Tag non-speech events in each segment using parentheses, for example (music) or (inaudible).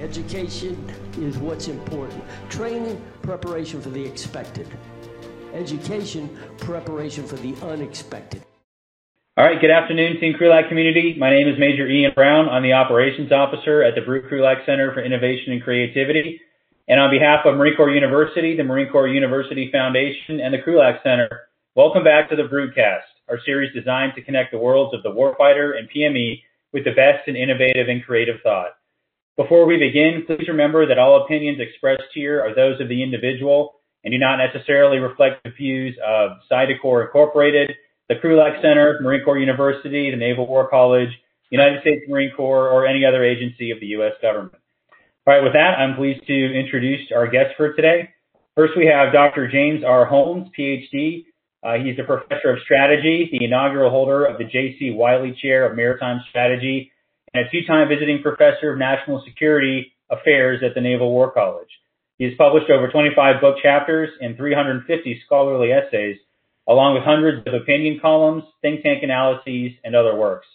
Education is what's important. Training, preparation for the expected. Education, preparation for the unexpected. All right, good afternoon, Team Krulak community. My name is Major Ian Brown. I'm the Operations Officer at the Brute Krulak Center for Innovation and Creativity. And on behalf of Marine Corps University, the Marine Corps University Foundation, and the Krulak Center, welcome back to the Brutecast, our series designed to connect the worlds of the warfighter and PME with the best in innovative and creative thought. Before we begin, please remember that all opinions expressed here are those of the individual and do not necessarily reflect the views of Cytocor Incorporated, the Krulak Center, Marine Corps University, the Naval War College, United States Marine Corps, or any other agency of the U.S. government. All right, with that, I'm pleased to introduce our guest for today. First, we have Dr. James R. Holmes, PhD. Uh, he's a professor of strategy, the inaugural holder of the J.C. Wylie Chair of Maritime Strategy, and a two-time visiting professor of national security affairs at the Naval War College. He has published over 25 book chapters and 350 scholarly essays, along with hundreds of opinion columns, think tank analyses, and other works.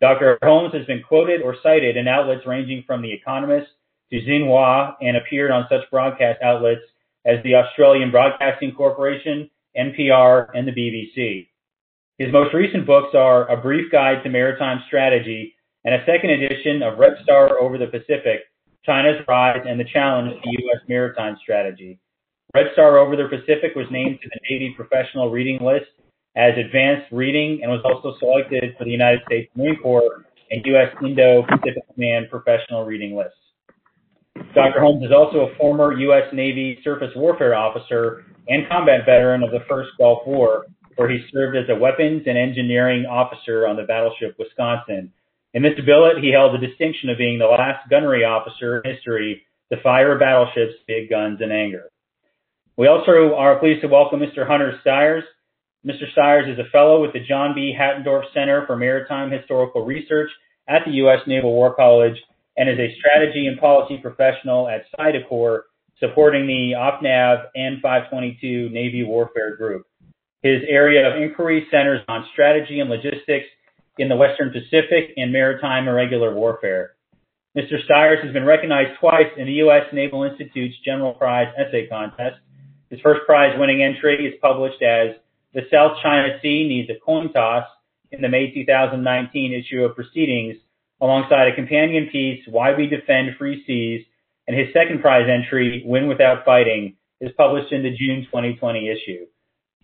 Dr. Holmes has been quoted or cited in outlets ranging from The Economist to Xinhua and appeared on such broadcast outlets as the Australian Broadcasting Corporation, NPR, and the BBC. His most recent books are A Brief Guide to Maritime Strategy and a second edition of Red Star Over the Pacific, China's Rise and the Challenge to U.S. Maritime Strategy. Red Star Over the Pacific was named to the Navy Professional Reading List as advanced reading and was also selected for the United States Marine Corps and U.S. Indo-Pacific Command Professional Reading Lists. Dr. Holmes is also a former U.S. Navy surface warfare officer and combat veteran of the First Gulf War, where he served as a weapons and engineering officer on the battleship Wisconsin. In this billet, he held the distinction of being the last gunnery officer in history to fire battleship's big guns in anger. We also are pleased to welcome Mr. Hunter Stires. Mr. Stires is a fellow with the John B. Hattendorf Center for Maritime Historical Research at the U.S. Naval War College and is a strategy and policy professional at Cytocor, supporting the OPNAV N522 Navy Warfare Group. His area of inquiry centers on strategy and logistics in the Western Pacific and maritime irregular warfare. Mr. Stires has been recognized twice in the U.S. Naval Institute's General Prize Essay Contest. His first prize winning entry is published as The South China Sea Needs a Coin Toss in the May 2019 issue of Proceedings alongside a companion piece, Why We Defend Free Seas, and his second prize entry, Win Without Fighting, is published in the June 2020 issue.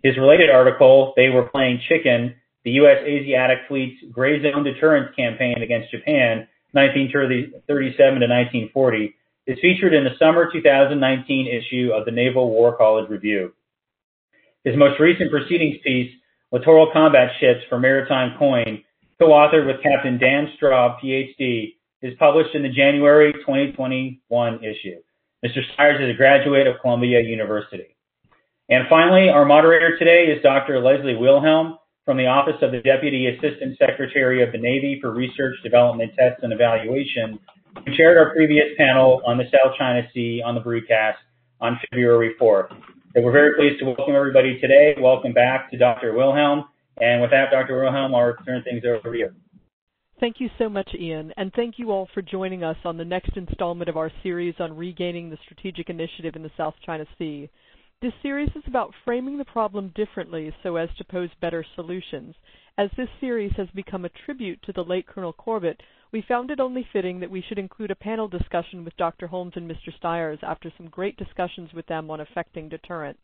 His related article, They Were Playing Chicken, the U.S. Asiatic Fleet's Gray Zone Deterrence Campaign Against Japan, 1937 to 1940, is featured in the summer 2019 issue of the Naval War College Review. His most recent proceedings piece, Littoral Combat Ships for Maritime Coin, co-authored with Captain Dan Straub, PhD, is published in the January 2021 issue. Mr. Stires is a graduate of Columbia University. And finally, our moderator today is Dr. Leslie Wilhelm from the Office of the Deputy Assistant Secretary of the Navy for Research, Development, Tests, and Evaluation, who chaired our previous panel on the South China Sea on the broadcast on February 4th. So we're very pleased to welcome everybody today. Welcome back to Dr. Wilhelm. And with that, Dr. Wilhelm, I'll turn things over to you. Thank you so much, Ian, and thank you all for joining us on the next installment of our series on regaining the strategic initiative in the South China Sea. This series is about framing the problem differently so as to pose better solutions. As this series has become a tribute to the late Colonel Corbett, we found it only fitting that we should include a panel discussion with Dr. Holmes and Mr. Stires after some great discussions with them on affecting deterrence.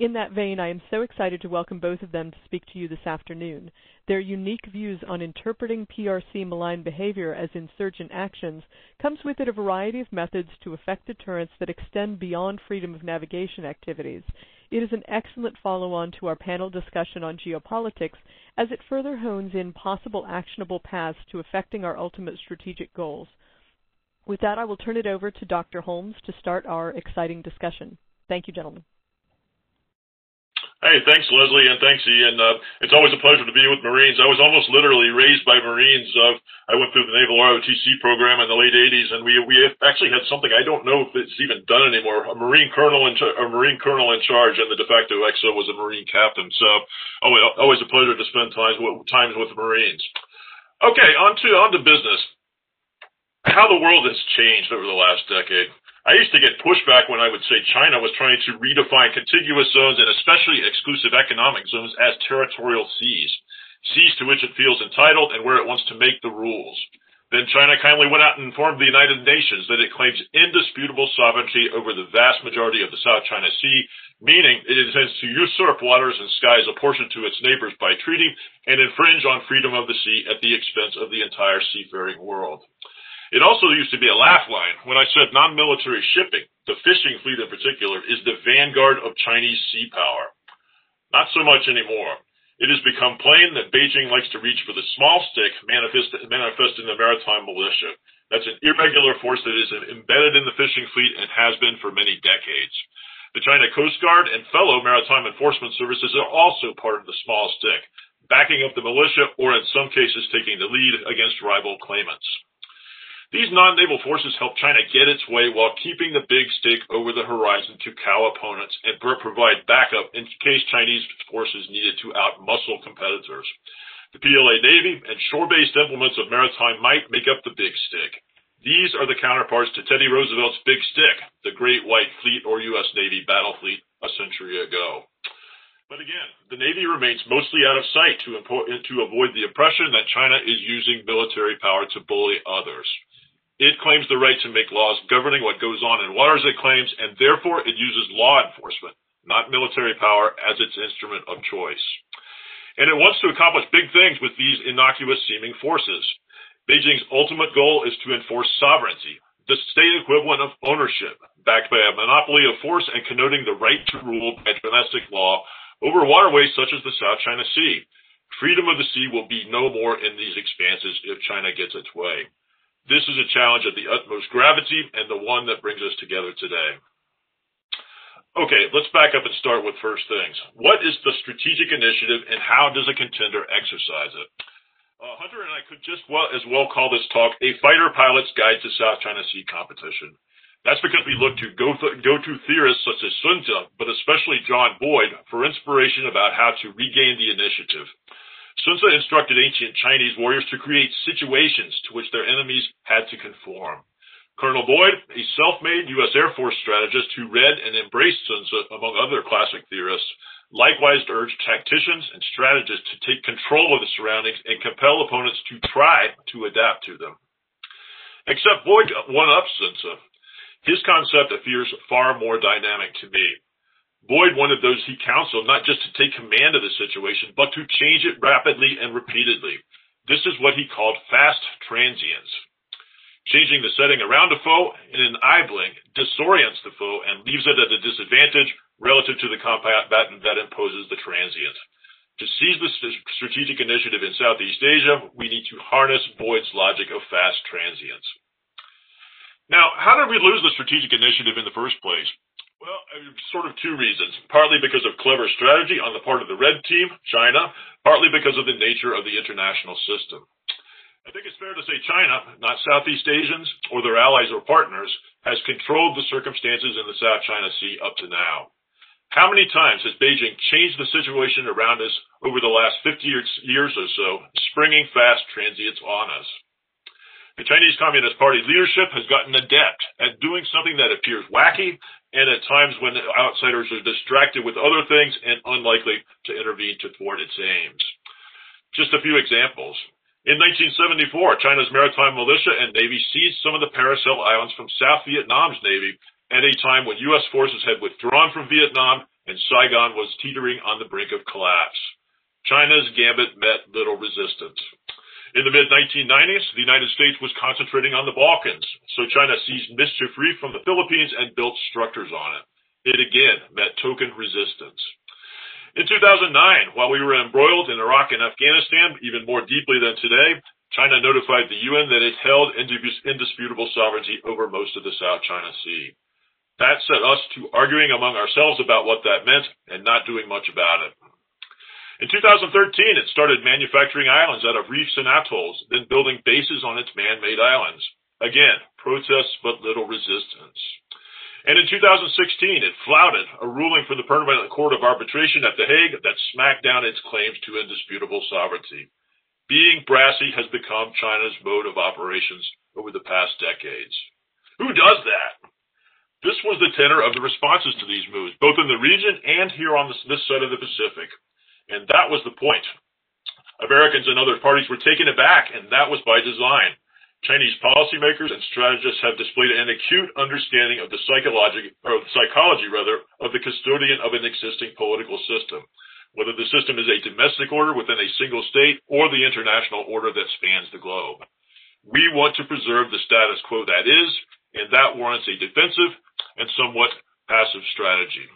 In that vein, I am so excited to welcome both of them to speak to you this afternoon. Their unique views on interpreting PRC malign behavior as insurgent actions comes with it a variety of methods to effect deterrence that extend beyond freedom of navigation activities. It is an excellent follow-on to our panel discussion on geopolitics as it further hones in possible actionable paths to affecting our ultimate strategic goals. With that, I will turn it over to Dr. Holmes to start our exciting discussion. Thank you, gentlemen. Hey, thanks, Leslie, and thanks, Ian. Uh, it's always a pleasure to be with Marines. I was almost literally raised by Marines. Uh, I went through the Naval ROTC program in the late 80s, and we we actually had something I don't know if it's even done anymore. A Marine colonel in a Marine colonel in charge, and the de facto XO was a Marine captain. So, always, always a pleasure to spend times with times with Marines. Okay, on to on to business. how the world has changed over the last decade. I used to get pushback when I would say China was trying to redefine contiguous zones and especially exclusive economic zones as territorial seas, seas to which it feels entitled and where it wants to make the rules. Then China kindly went out and informed the United Nations that it claims indisputable sovereignty over the vast majority of the South China Sea, meaning it intends to usurp waters and skies apportioned to its neighbors by treaty and infringe on freedom of the sea at the expense of the entire seafaring world. It also used to be a laugh line when I said non-military shipping, the fishing fleet in particular, is the vanguard of Chinese sea power. Not so much anymore. It has become plain that Beijing likes to reach for the small stick manifest, manifest in the maritime militia. That's an irregular force that is embedded in the fishing fleet and has been for many decades. The China Coast Guard and fellow maritime enforcement services are also part of the small stick, backing up the militia or in some cases taking the lead against rival claimants. These non-naval forces help China get its way while keeping the big stick over the horizon to cow opponents and provide backup in case Chinese forces needed to outmuscle competitors. The PLA Navy and shore-based implements of maritime might make up the big stick. These are the counterparts to Teddy Roosevelt's Big Stick, the Great White Fleet or U.S. Navy battle fleet a century ago. But again, the Navy remains mostly out of sight to, to avoid the impression that China is using military power to bully others. It claims the right to make laws governing what goes on in waters it claims, and therefore it uses law enforcement, not military power, as its instrument of choice. And it wants to accomplish big things with these innocuous seeming forces. Beijing's ultimate goal is to enforce sovereignty, the state equivalent of ownership, backed by a monopoly of force and connoting the right to rule by domestic law over waterways such as the South China Sea. Freedom of the sea will be no more in these expanses if China gets its way. This is a challenge of the utmost gravity and the one that brings us together today. Okay, let's back up and start with first things. What is the strategic initiative and how does a contender exercise it? Uh, Hunter and I could just well, as well call this talk a fighter pilot's guide to South China Sea competition. That's because we look to go-to theorists such as Sun Tzu, but especially John Boyd, for inspiration about how to regain the initiative. Sun Tzu instructed ancient Chinese warriors to create situations to which their enemies had to conform. Colonel Boyd, a self-made U.S. Air Force strategist who read and embraced Sun Tzu among other classic theorists, likewise urged tacticians and strategists to take control of the surroundings and compel opponents to try to adapt to them. Except Boyd one-ups Sun Tzu. His concept appears far more dynamic to me. Boyd wanted those he counseled not just to take command of the situation, but to change it rapidly and repeatedly. This is what he called fast transients. Changing the setting around a foe in an eye blink disorients the foe and leaves it at a disadvantage relative to the combatant that imposes the transient. To seize the strategic initiative in Southeast Asia, we need to harness Boyd's logic of fast transients. Now, how did we lose the strategic initiative in the first place? Well, sort of two reasons. Partly because of clever strategy on the part of the red team, China, partly because of the nature of the international system. I think it's fair to say China, not Southeast Asians or their allies or partners, has controlled the circumstances in the South China Sea up to now. How many times has Beijing changed the situation around us over the last 50 years or so, springing fast transients on us? The Chinese Communist Party leadership has gotten adept at doing something that appears wacky and at times when outsiders are distracted with other things and unlikely to intervene to thwart its aims. Just a few examples. In 1974, China's maritime militia and navy seized some of the Paracel Islands from South Vietnam's navy at a time when U.S. forces had withdrawn from Vietnam and Saigon was teetering on the brink of collapse. China's gambit met little resistance. In the mid-1990s, the United States was concentrating on the Balkans, so China seized Mischief Reef from the Philippines and built structures on it. It again met token resistance. In 2009, while we were embroiled in Iraq and Afghanistan even more deeply than today, China notified the UN that it held indisputable sovereignty over most of the South China Sea. That set us to arguing among ourselves about what that meant and not doing much about it. In 2013, it started manufacturing islands out of reefs and atolls, then building bases on its man-made islands. Again, protests but little resistance. And in 2016, it flouted a ruling from the Permanent Court of Arbitration at The Hague that smacked down its claims to indisputable sovereignty. Being brassy has become China's mode of operations over the past decades. Who does that? This was the tenor of the responses to these moves, both in the region and here on this, side of the Pacific. And that was the point. Americans and other parties were taken aback, and that was by design. Chinese policymakers and strategists have displayed an acute understanding of the psychology, or the psychology rather, of the custodian of an existing political system, whether the system is a domestic order within a single state or the international order that spans the globe. We want to preserve the status quo that is, and that warrants a defensive and somewhat passive strategy.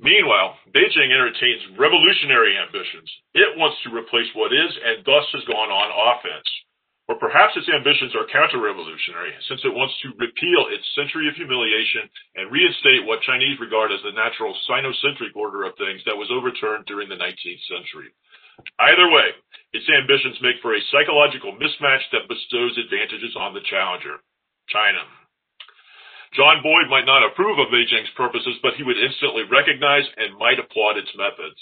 Meanwhile, Beijing entertains revolutionary ambitions. It wants to replace what is and thus has gone on offense. Or perhaps its ambitions are counter-revolutionary, since it wants to repeal its century of humiliation and reinstate what Chinese regard as the natural sinocentric order of things that was overturned during the 19th century. Either way, its ambitions make for a psychological mismatch that bestows advantages on the challenger, China. John Boyd might not approve of Beijing's purposes, but he would instantly recognize and might applaud its methods.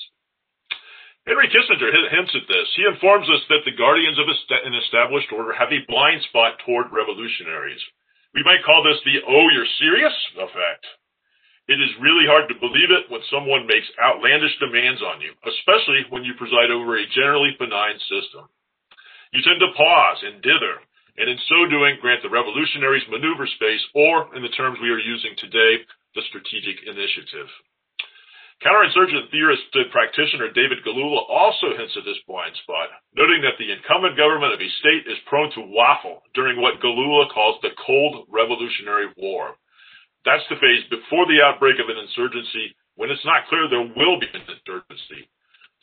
Henry Kissinger hints at this. He informs us that the guardians of an established order have a blind spot toward revolutionaries. We might call this the oh, you're serious effect. It is really hard to believe it when someone makes outlandish demands on you, especially when you preside over a generally benign system. You tend to pause and dither, and in so doing, grant the revolutionaries maneuver space, or, in the terms we are using today, the strategic initiative. Counterinsurgent theorist and practitioner David Galula also hints at this blind spot, noting that the incumbent government of a state is prone to waffle during what Galula calls the cold revolutionary war. That's the phase before the outbreak of an insurgency when it's not clear there will be an insurgency.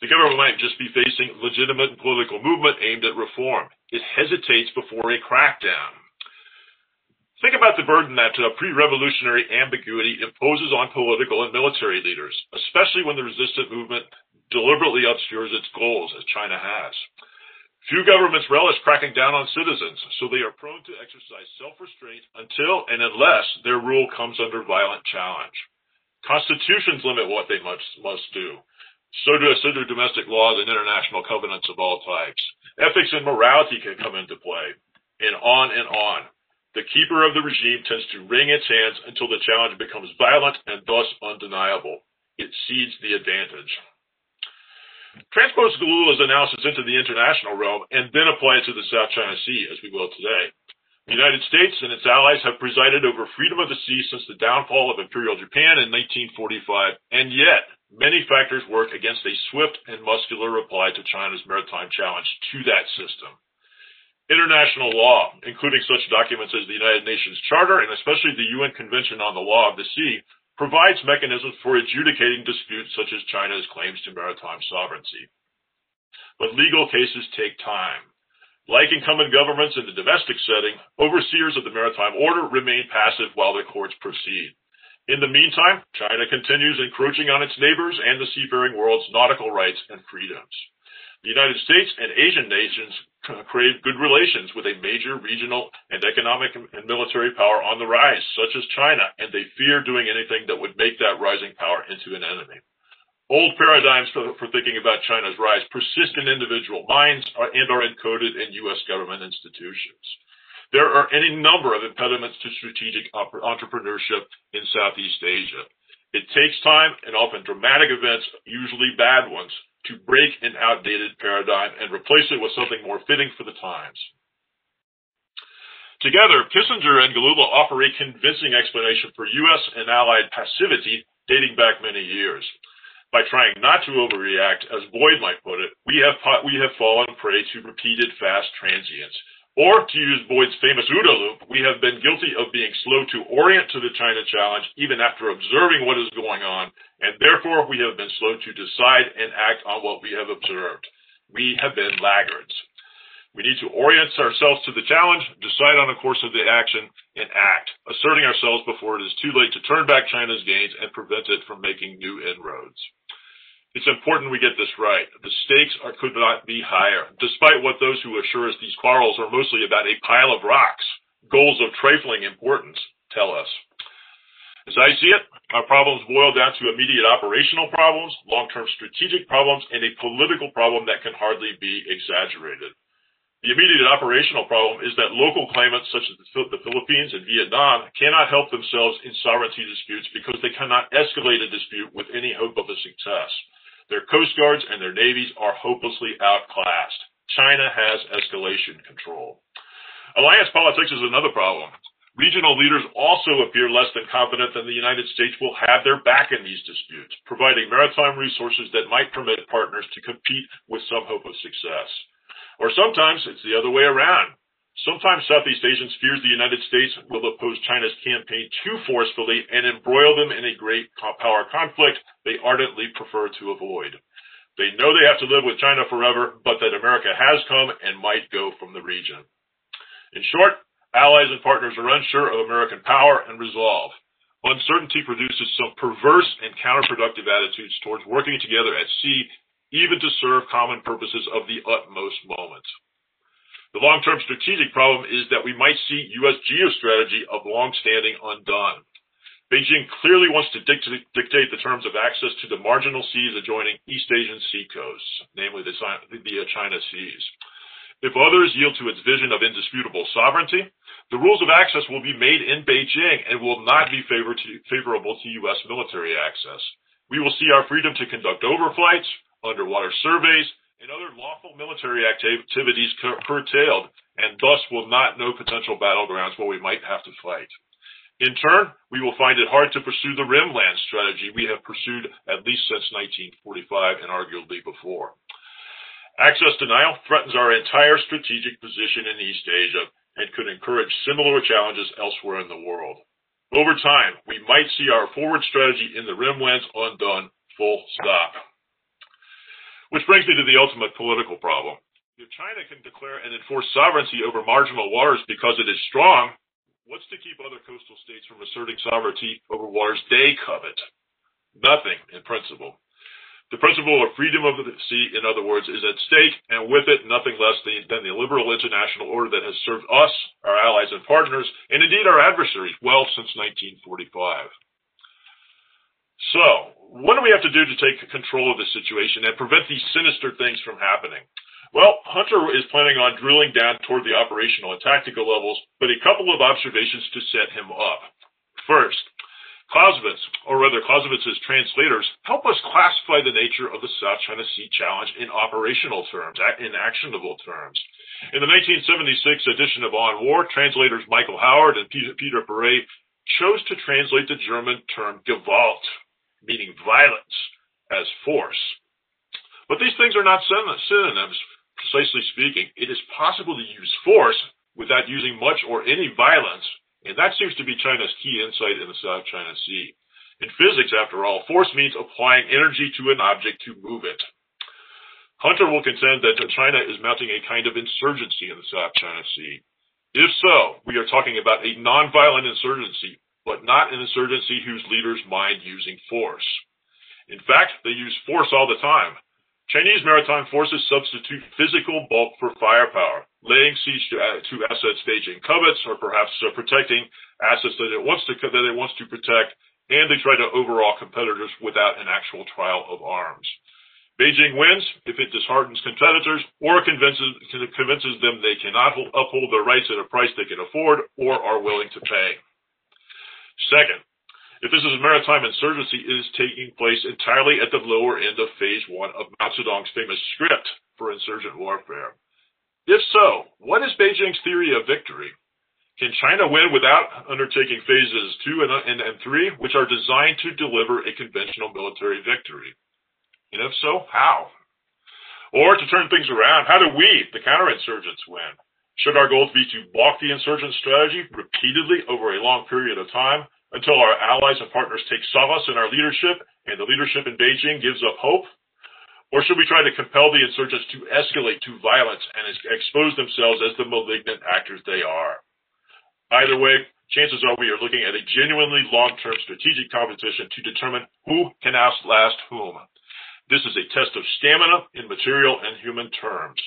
The government might just be facing legitimate political movement aimed at reform. It hesitates before a crackdown. Think about the burden that uh, pre-revolutionary ambiguity imposes on political and military leaders, especially when the resistant movement deliberately obscures its goals, as China has. Few governments relish cracking down on citizens, so they are prone to exercise self-restraint until and unless their rule comes under violent challenge. Constitutions limit what they must, must do. So do, so do domestic laws and international covenants of all types. Ethics and morality can come into play, and on and on. The keeper of the regime tends to wring its hands until the challenge becomes violent and thus undeniable. It cedes the advantage. Transpose Galula's analysis into the international realm and then apply it to the South China Sea, as we will today. The United States and its allies have presided over freedom of the sea since the downfall of Imperial Japan in 1945, and yet many factors work against a swift and muscular reply to China's maritime challenge to that system. International law, including such documents as the United Nations Charter and especially the UN Convention on the Law of the Sea, provides mechanisms for adjudicating disputes such as China's claims to maritime sovereignty. But legal cases take time. Like incumbent governments in the domestic setting, overseers of the maritime order remain passive while the courts proceed. In the meantime, China continues encroaching on its neighbors and the seafaring world's nautical rights and freedoms. The United States and Asian nations crave good relations with a major regional and economic and military power on the rise, such as China, and they fear doing anything that would make that rising power into an enemy. Old paradigms for, thinking about China's rise persist in individual minds uh, and are encoded in U.S. government institutions. There are any number of impediments to strategic entrepreneurship in Southeast Asia. It takes time and often dramatic events, usually bad ones, to break an outdated paradigm and replace it with something more fitting for the times. Together, Kissinger and Galula offer a convincing explanation for U.S. and Allied passivity dating back many years. By trying not to overreact, as Boyd might put it, we have, we have fallen prey to repeated fast transients, or, to use Boyd's famous OODA loop, we have been guilty of being slow to orient to the China challenge even after observing what is going on, and therefore we have been slow to decide and act on what we have observed. We have been laggards. We need to orient ourselves to the challenge, decide on the course of the action, and act, asserting ourselves before it is too late to turn back China's gains and prevent it from making new inroads. It's important we get this right. The stakes are, could not be higher, despite what those who assure us these quarrels are mostly about a pile of rocks, goals of trifling importance, tell us. As I see it, our problems boil down to immediate operational problems, long-term strategic problems, and a political problem that can hardly be exaggerated. The immediate operational problem is that local claimants such as the Philippines and Vietnam cannot help themselves in sovereignty disputes because they cannot escalate a dispute with any hope of a success. Their coast guards and their navies are hopelessly outclassed. China has escalation control. Alliance politics is another problem. Regional leaders also appear less than confident that the United States will have their back in these disputes, providing maritime resources that might permit partners to compete with some hope of success. Or sometimes it's the other way around. Sometimes Southeast Asians fears the United States will oppose China's campaign too forcefully and embroil them in a great power conflict they ardently prefer to avoid. They know they have to live with China forever, but that America has come and might go from the region. In short, allies and partners are unsure of American power and resolve. Uncertainty produces some perverse and counterproductive attitudes towards working together at sea even to serve common purposes of the utmost moment. The long-term strategic problem is that we might see U.S. geostrategy of long-standing undone. Beijing clearly wants to dictate, the terms of access to the marginal seas adjoining East Asian seacoasts, namely the, China Seas. If others yield to its vision of indisputable sovereignty, the rules of access will be made in Beijing and will not be favorable to U.S. military access. We will see our freedom to conduct overflights, underwater surveys, and other lawful military activities curtailed, and thus will not know potential battlegrounds where we might have to fight. In turn, we will find it hard to pursue the rimland strategy we have pursued at least since 1945 and arguably before. Access denial threatens our entire strategic position in East Asia and could encourage similar challenges elsewhere in the world. Over time, we might see our forward strategy in the rimlands undone full stop. Which brings me to the ultimate political problem. If China can declare and enforce sovereignty over marginal waters because it is strong, what's to keep other coastal states from asserting sovereignty over waters they covet? Nothing, in principle. The principle of freedom of the sea, in other words, is at stake, and with it, nothing less than the liberal international order that has served us, our allies and partners, and indeed our adversaries, well since 1945. So, what do we have to do to take control of the situation and prevent these sinister things from happening? Well, Hunter is planning on drilling down toward the operational and tactical levels, but a couple of observations to set him up. First, Clausewitz, or rather Clausewitz's translators, help us classify the nature of the South China Sea Challenge in operational terms, in actionable terms. In the 1976 edition of On War, translators Michael Howard and Peter, Paret chose to translate the German term Gewalt, meaning violence, as force. But these things are not synonyms, precisely speaking. It is possible to use force without using much or any violence, and that seems to be China's key insight in the South China Sea. In physics, after all, force means applying energy to an object to move it. Hunter will contend that China is mounting a kind of insurgency in the South China Sea. If so, we are talking about a nonviolent insurgency but not an insurgency whose leaders mind using force. In fact, they use force all the time. Chinese maritime forces substitute physical bulk for firepower, laying siege to, uh, to assets Beijing covets, or perhaps uh, protecting assets that it wants to that it wants to protect, and they try to overawe competitors without an actual trial of arms. Beijing wins if it disheartens competitors or convinces convinces them they cannot hold, uphold their rights at a price they can afford or are willing to pay. Second, if this is a maritime insurgency, it is taking place entirely at the lower end of phase one of Mao Zedong's famous script for insurgent warfare. If so, what is Beijing's theory of victory? Can China win without undertaking phases two and, and, and three, which are designed to deliver a conventional military victory? And if so, how? Or to turn things around, how do we, the counterinsurgents, win? Should our goals be to block the insurgent strategy repeatedly over a long period of time until our allies and partners take solace in our leadership and the leadership in Beijing gives up hope? Or should we try to compel the insurgents to escalate to violence and expose themselves as the malignant actors they are? Either way, chances are we are looking at a genuinely long-term strategic competition to determine who can outlast whom. This is a test of stamina in material and human terms.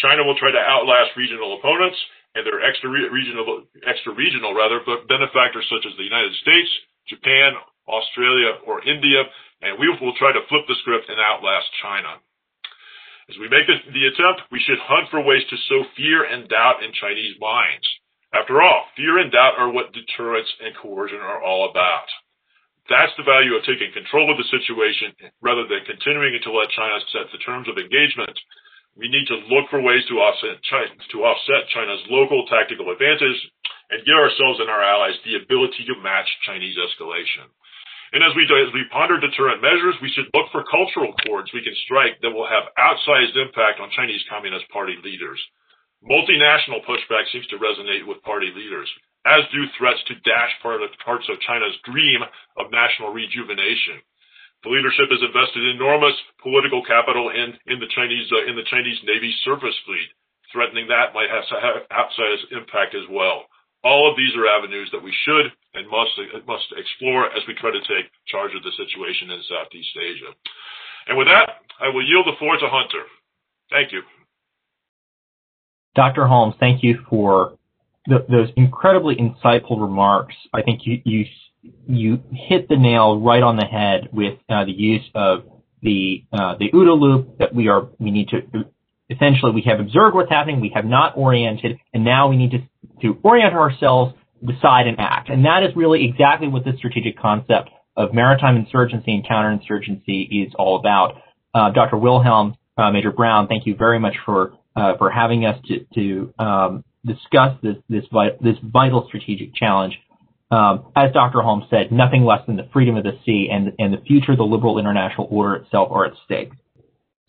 China will try to outlast regional opponents and their extra regional, extra regional rather, but benefactors such as the United States, Japan, Australia, or India, and we will try to flip the script and outlast China. As we make the attempt, we should hunt for ways to sow fear and doubt in Chinese minds. After all, fear and doubt are what deterrence and coercion are all about. That's the value of taking control of the situation rather than continuing to let China set the terms of engagement. We need to look for ways to offset, China, to offset China's local tactical advantage and give ourselves and our allies the ability to match Chinese escalation. And as we, as we ponder deterrent measures, we should look for cultural chords we can strike that will have outsized impact on Chinese Communist Party leaders. Multinational pushback seems to resonate with party leaders as do threats to dash part of, parts of China's dream of national rejuvenation. The leadership has invested enormous political capital in, in the Chinese uh, in the Chinese Navy surface fleet, threatening that might have, have outsized impact as well. All of these are avenues that we should and must must explore as we try to take charge of the situation in Southeast Asia. And with that, I will yield the floor to Hunter. Thank you. Dr. Holmes, thank you for the, those incredibly insightful remarks. I think you, you you hit the nail right on the head with uh, the use of the uh, the OODA loop that we are we need to essentially we have observed what's happening, we have not oriented, and now we need to to orient ourselves, decide, and act. And that is really exactly what the strategic concept of maritime insurgency and counterinsurgency is all about. Uh, Dr. Wilhelm, uh, Major Brown, thank you very much for uh, for having us to to um, discuss this this, this vital strategic challenge. Um, as Dr. Holmes said, nothing less than the freedom of the sea and, and the future of the liberal international order itself are at stake.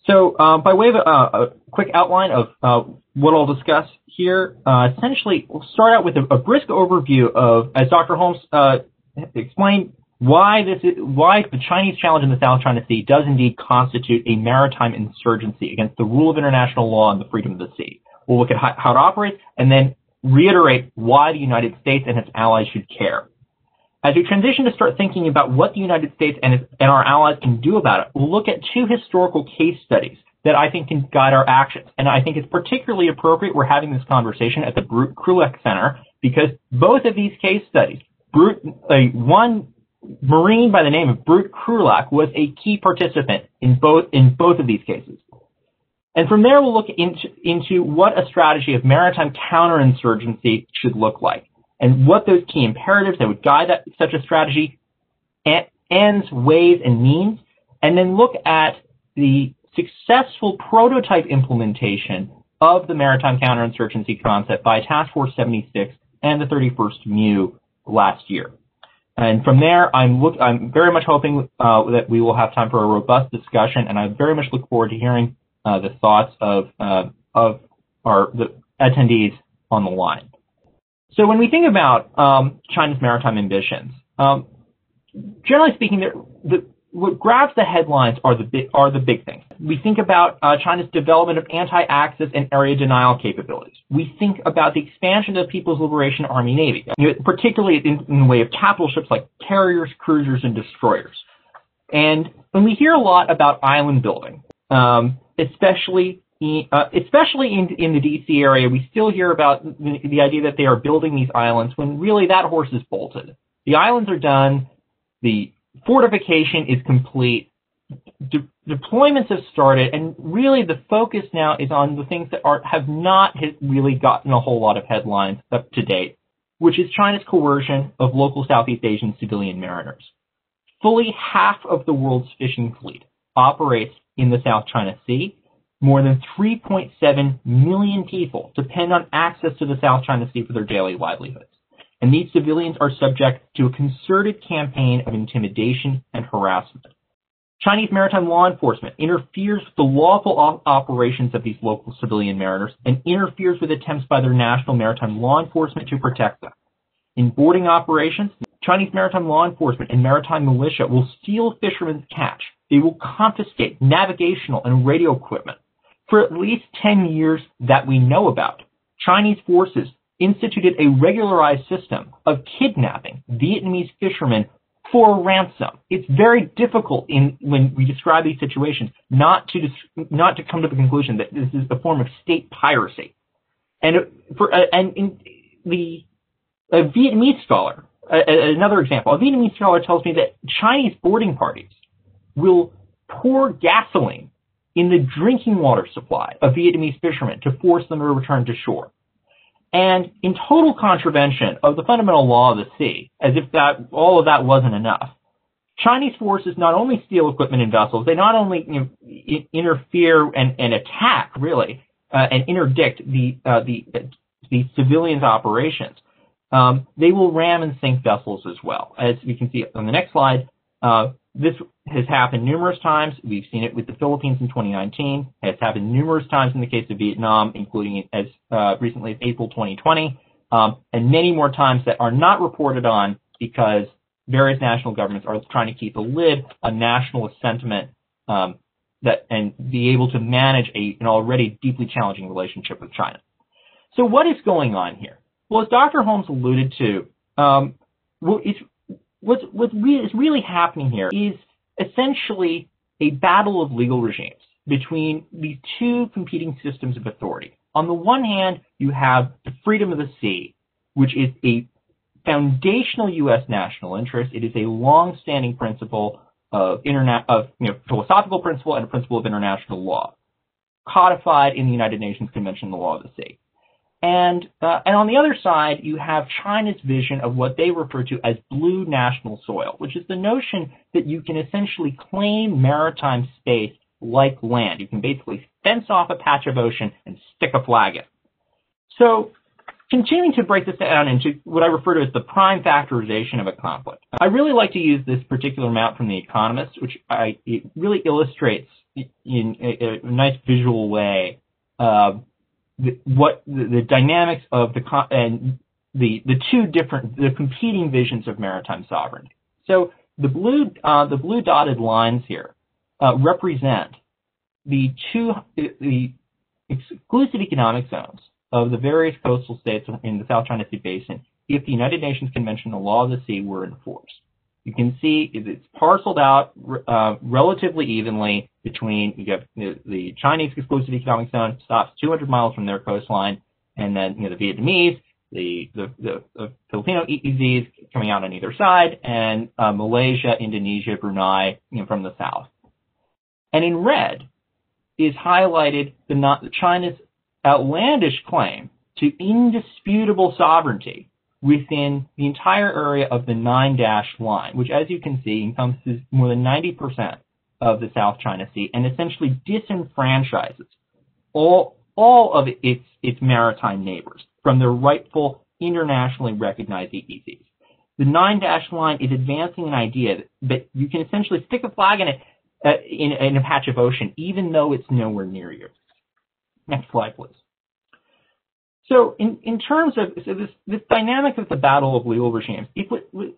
So, um, by way of a, a quick outline of uh, what I'll discuss here, uh, essentially, we'll start out with a, a, brisk overview of, as Dr. Holmes uh, explained, why this is, why the Chinese challenge in the South China Sea does indeed constitute a maritime insurgency against the rule of international law and the freedom of the sea. We'll look at how, how it operates and then reiterate why the United States and its allies should care. As we transition to start thinking about what the United States and, its, and our allies can do about it, we'll look at two historical case studies that I think can guide our actions. And I think it's particularly appropriate we're having this conversation at the Brute Center because both of these case studies, Brute, one Marine by the name of Brute Krulak was a key participant in both in both of these cases. And from there, we'll look into, into what a strategy of maritime counterinsurgency should look like and what those key imperatives that would guide that, such a strategy ends, ways, and means, and then look at the successful prototype implementation of the maritime counterinsurgency concept by Task Force 76 and the 31st MEU last year. And from there, I'm look, I'm very much hoping uh, that we will have time for a robust discussion, and I very much look forward to hearing uh, the thoughts of uh, of our the attendees on the line. So when we think about um, China's maritime ambitions, um, generally speaking, the, what grabs the headlines are the big, are the big things. We think about uh, China's development of anti-access and area denial capabilities. We think about the expansion of the People's Liberation Army Navy, particularly in, in the way of capital ships like carriers, cruisers, and destroyers. And when we hear a lot about island building, um, especially uh, especially in, in the DC area, we still hear about the, the idea that they are building these islands when really that horse is bolted. The islands are done, the fortification is complete, de- deployments have started, and really the focus now is on the things that are have not really gotten a whole lot of headlines up to date, which is China's coercion of local Southeast Asian civilian mariners. Fully half of the world's fishing fleet operates in the South China Sea. More than 3.7 million people depend on access to the South China Sea for their daily livelihoods. And these civilians are subject to a concerted campaign of intimidation and harassment. Chinese maritime law enforcement interferes with the lawful op- operations of these local civilian mariners and interferes with attempts by their national maritime law enforcement to protect them. In boarding operations, Chinese maritime law enforcement and maritime militia will steal fishermen's catch they will confiscate navigational and radio equipment. For at least 10 years that we know about, Chinese forces instituted a regularized system of kidnapping Vietnamese fishermen for ransom. It's very difficult in when we describe these situations not to not to come to the conclusion that this is a form of state piracy. And for uh, and the a Vietnamese scholar another example, a Vietnamese scholar tells me that Chinese boarding parties will pour gasoline in the drinking water supply of Vietnamese fishermen to force them to return to shore. And in total contravention of the fundamental law of the sea, as if that all of that wasn't enough, Chinese forces not only steal equipment and vessels, they not only you know, interfere and, and, attack really uh, and interdict the uh, the the civilians' operations. Um, they will ram and sink vessels as well, as we can see on the next slide. Uh, this has happened numerous times. We've seen it with the Philippines in 2019. It's happened numerous times in the case of Vietnam, including as uh, recently as April 2020, um, and many more times that are not reported on because various national governments are trying to keep a lid on nationalist sentiment um, that and be able to manage a, an already deeply challenging relationship with China. So what is going on here? Well, as Dr. Holmes alluded to, um, it's what's what re- is really happening here is essentially a battle of legal regimes between these two competing systems of authority. On the one hand, you have the freedom of the sea, which is a foundational U.S. national interest. It is a long-standing principle of of you know, philosophical principle and a principle of international law, codified in the United Nations Convention on the Law of the Sea. And, uh, and on the other side, you have China's vision of what they refer to as blue national soil, which is the notion that you can essentially claim maritime space like land. You can basically fence off a patch of ocean and stick a flag in. So continuing to break this down into what I refer to as the prime factorization of a conflict. I really like to use this particular map from The Economist, which I, it really illustrates in a, a nice visual way uh, the, what the, the, dynamics of the and the the two different the competing visions of maritime sovereignty. So the blue uh, the blue dotted lines here uh, represent the two the exclusive economic zones of the various coastal states in the South China Sea Basin if the United Nations Convention on the Law of the Sea were enforced. You can see it's parceled out uh, relatively evenly between you have the, Chinese exclusive economic zone stops 200 miles from their coastline, and then you know, the Vietnamese, the, the, the, the Filipino EEZs coming out on either side, and uh, Malaysia, Indonesia, Brunei you know, from the south. And in red is highlighted the not, China's outlandish claim to indisputable sovereignty within the entire area of the nine dash line, which as you can see encompasses more than 90% of the South China Sea and essentially disenfranchises all, all of its, its maritime neighbors from their rightful internationally recognized EEZs. The nine dash line is advancing an idea that you can essentially stick a flag in it uh, in, in a patch of ocean, even though it's nowhere near you. Next slide, please. So in, in terms of so this, this dynamic of the battle of legal regimes, it,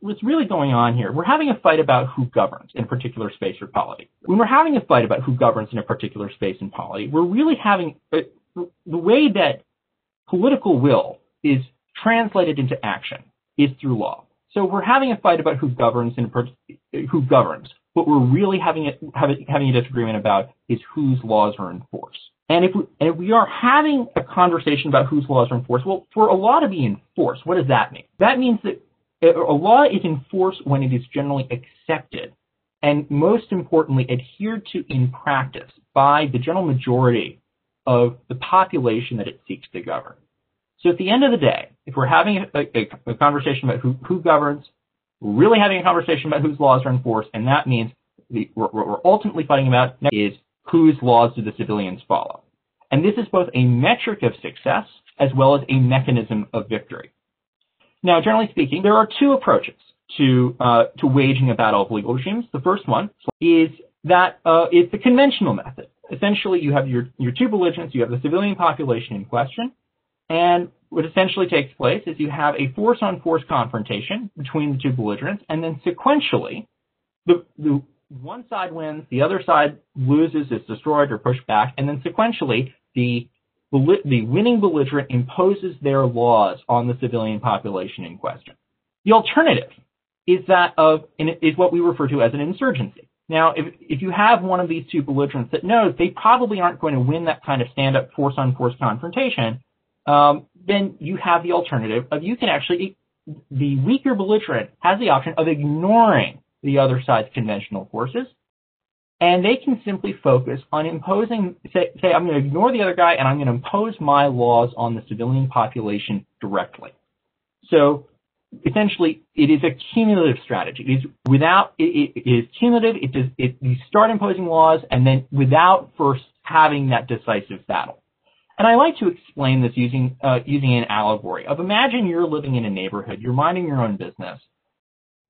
what's really going on here, we're having a fight about who governs in a particular space or polity. When we're having a fight about who governs in a particular space and polity, we're really having a, uh, the way that political will is translated into action is through law. So we're having a fight about who governs in a, who governs. What we're really having a, having a disagreement about is whose laws are enforced. And if we, and if we are having a conversation about whose laws are enforced, well, for a law to be enforced, what does that mean? That means that a law is enforced when it is generally accepted and most importantly adhered to in practice by the general majority of the population that it seeks to govern. So at the end of the day, if we're having a, a, a conversation about who, who, governs, we're really having a conversation about whose laws are enforced, and that means the, what we're ultimately fighting about is whose laws do the civilians follow. And this is both a metric of success as well as a mechanism of victory. Now, generally speaking, there are two approaches to uh, to waging a battle of legal regimes. The first one is that uh, is the conventional method. Essentially, you have your your two belligerents, you have the civilian population in question, and what essentially takes place is you have a force-on-force confrontation between the two belligerents, and then sequentially, the, the one side wins, the other side loses, is destroyed or pushed back, and then sequentially the the winning belligerent imposes their laws on the civilian population in question. The alternative is that of is what we refer to as an insurgency. Now, if if you have one of these two belligerents that knows they probably aren't going to win that kind of stand-up force-on-force confrontation, um, then you have the alternative of you can actually the weaker belligerent has the option of ignoring the other side's conventional forces, and they can simply focus on imposing, say, say I'm going to ignore the other guy and I'm going to impose my laws on the civilian population directly. So essentially, it is a cumulative strategy. It is without, it, it is cumulative. It does, it, you start imposing laws and then without first having that decisive battle. And I like to explain this using uh, using an allegory of imagine you're living in a neighborhood, you're minding your own business.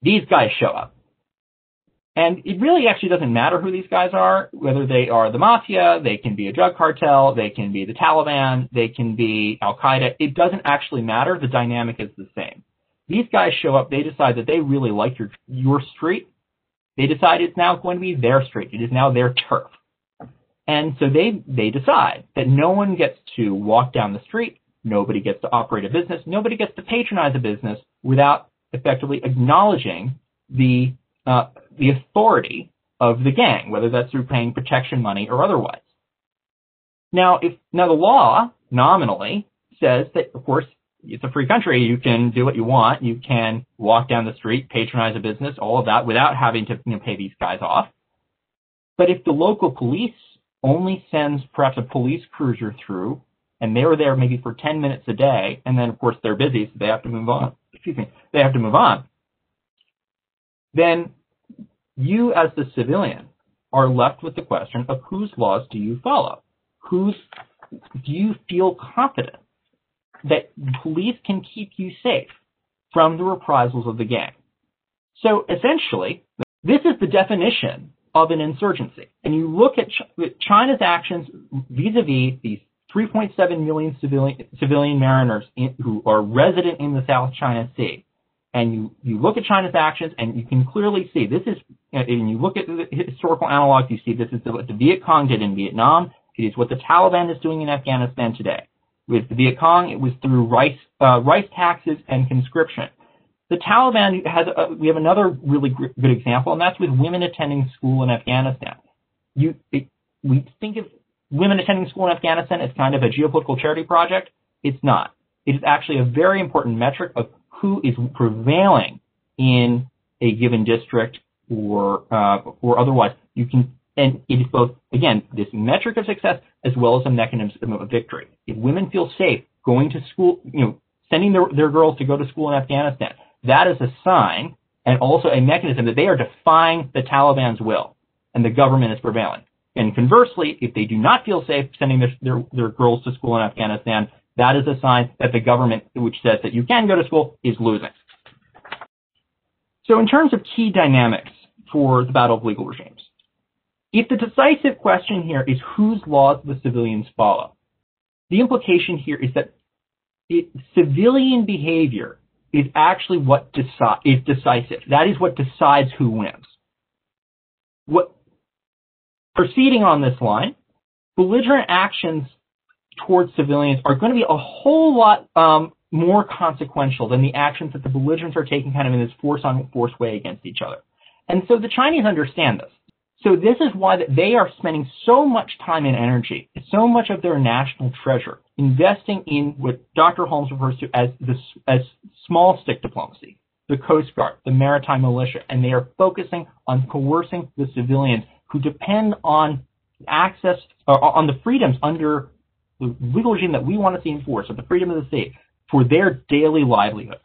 These guys show up. And it really actually doesn't matter who these guys are, whether they are the mafia, they can be a drug cartel, they can be the Taliban, they can be Al Qaeda. It doesn't actually matter. The dynamic is the same. These guys show up, they decide that they really like your, your street. They decide it's now going to be their street. It is now their turf. And so they, they decide that no one gets to walk down the street, nobody gets to operate a business, nobody gets to patronize a business without effectively acknowledging the, uh, the authority of the gang, whether that's through paying protection money or otherwise. Now, if, now the law nominally says that, of course, it's a free country. You can do what you want. You can walk down the street, patronize a business, all of that without having to you know, pay these guys off. But if the local police only sends perhaps a police cruiser through and they're there maybe for 10 minutes a day, and then of course they're busy, so they have to move on. Excuse me, they have to move on. Then you as the civilian are left with the question of whose laws do you follow? Whose do you feel confident that police can keep you safe from the reprisals of the gang? So essentially, this is the definition of an insurgency. And you look at China's actions vis-a-vis these 3.7 million civilian, civilian mariners in, who are resident in the South China Sea. And you, you look at China's actions and you can clearly see this is, and you look at the historical analogs, you see this is what the Viet Cong did in Vietnam. It is what the Taliban is doing in Afghanistan today. With the Viet Cong, it was through rice, uh, rice taxes and conscription. The Taliban has, a, we have another really good example, and that's with women attending school in Afghanistan. You, it, we think of women attending school in Afghanistan as kind of a geopolitical charity project. It's not. It is actually a very important metric of who is prevailing in a given district or uh, or otherwise. You can and it is both again this metric of success as well as a mechanism of victory. If women feel safe going to school, you know, sending their, their girls to go to school in Afghanistan, that is a sign and also a mechanism that they are defying the Taliban's will and the government is prevailing. And conversely, if they do not feel safe sending their, their, their girls to school in Afghanistan, that is a sign that the government, which says that you can go to school, is losing. So in terms of key dynamics for the battle of legal regimes, if the decisive question here is whose laws the civilians follow, the implication here is that it, civilian behavior is actually what deci- is decisive. That is what decides who wins. What proceeding on this line, belligerent actions towards civilians are going to be a whole lot um, more consequential than the actions that the belligerents are taking kind of in this force on force way against each other. And so the Chinese understand this. So this is why they are spending so much time and energy, so much of their national treasure, investing in what Dr. Holmes refers to as the as small stick diplomacy, the Coast Guard, the maritime militia, and they are focusing on coercing the civilians who depend on access or on the freedoms under the legal regime that we want to see enforced, or the freedom of the state, for their daily livelihoods.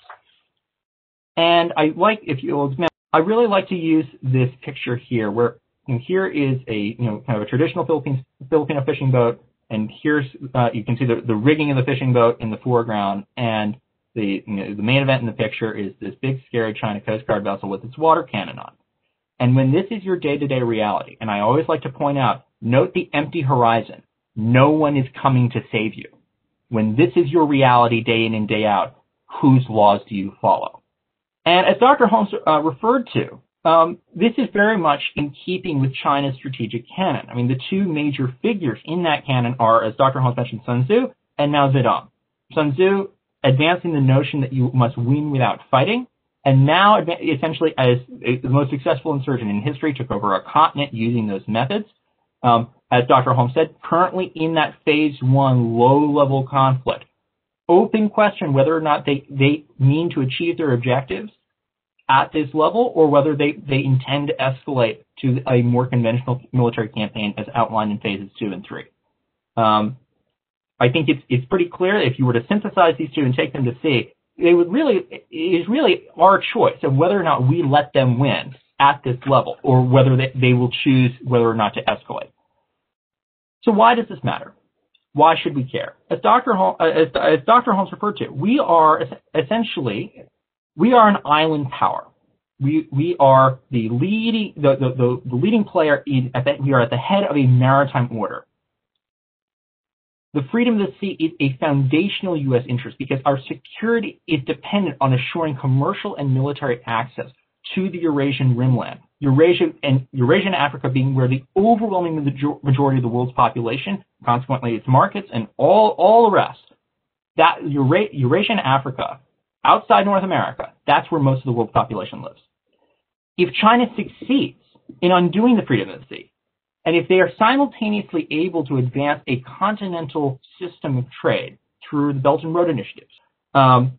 And I like, if you, will, I really like to use this picture here, where here is a you know kind of a traditional Philippine Filipino fishing boat, and here's uh, you can see the, the rigging of the fishing boat in the foreground, and the you know, the main event in the picture is this big scary China Coast Guard vessel with its water cannon on. And when this is your day-to-day reality, and I always like to point out, note the empty horizon. No one is coming to save you. When this is your reality day in and day out, whose laws do you follow? And as Dr. Holmes uh, referred to, um, this is very much in keeping with China's strategic canon. I mean, the two major figures in that canon are, as Dr. Holmes mentioned, Sun Tzu and Mao Zedong. Sun Tzu advancing the notion that you must win without fighting, and Mao essentially as the most successful insurgent in history took over a continent using those methods. Um, as Dr. Holmes said, currently in that phase one low-level conflict, open question whether or not they, they mean to achieve their objectives at this level or whether they, they intend to escalate to a more conventional military campaign as outlined in phases two and three. Um, I think it's, it's pretty clear if you were to synthesize these two and take them to C, they would really, it is really our choice of whether or not we let them win at this level or whether they, they will choose whether or not to escalate. So why does this matter? Why should we care? As Dr. Holmes, uh, as, as Dr. Holmes referred to, we are essentially, we are an island power. We, we are the leading, the, the, the, leading player in, the, we are at the head of a maritime order. The freedom of the sea is a foundational U.S. interest because our security is dependent on assuring commercial and military access to the Eurasian rimland. Eurasia and Eurasia and Africa being where the overwhelming majority of the world's population, consequently its markets and all, all the rest, that Eurasia, Eurasia and Africa, outside North America, that's where most of the world's population lives. If China succeeds in undoing the freedom of the sea, and if they are simultaneously able to advance a continental system of trade through the Belt and Road initiatives, um,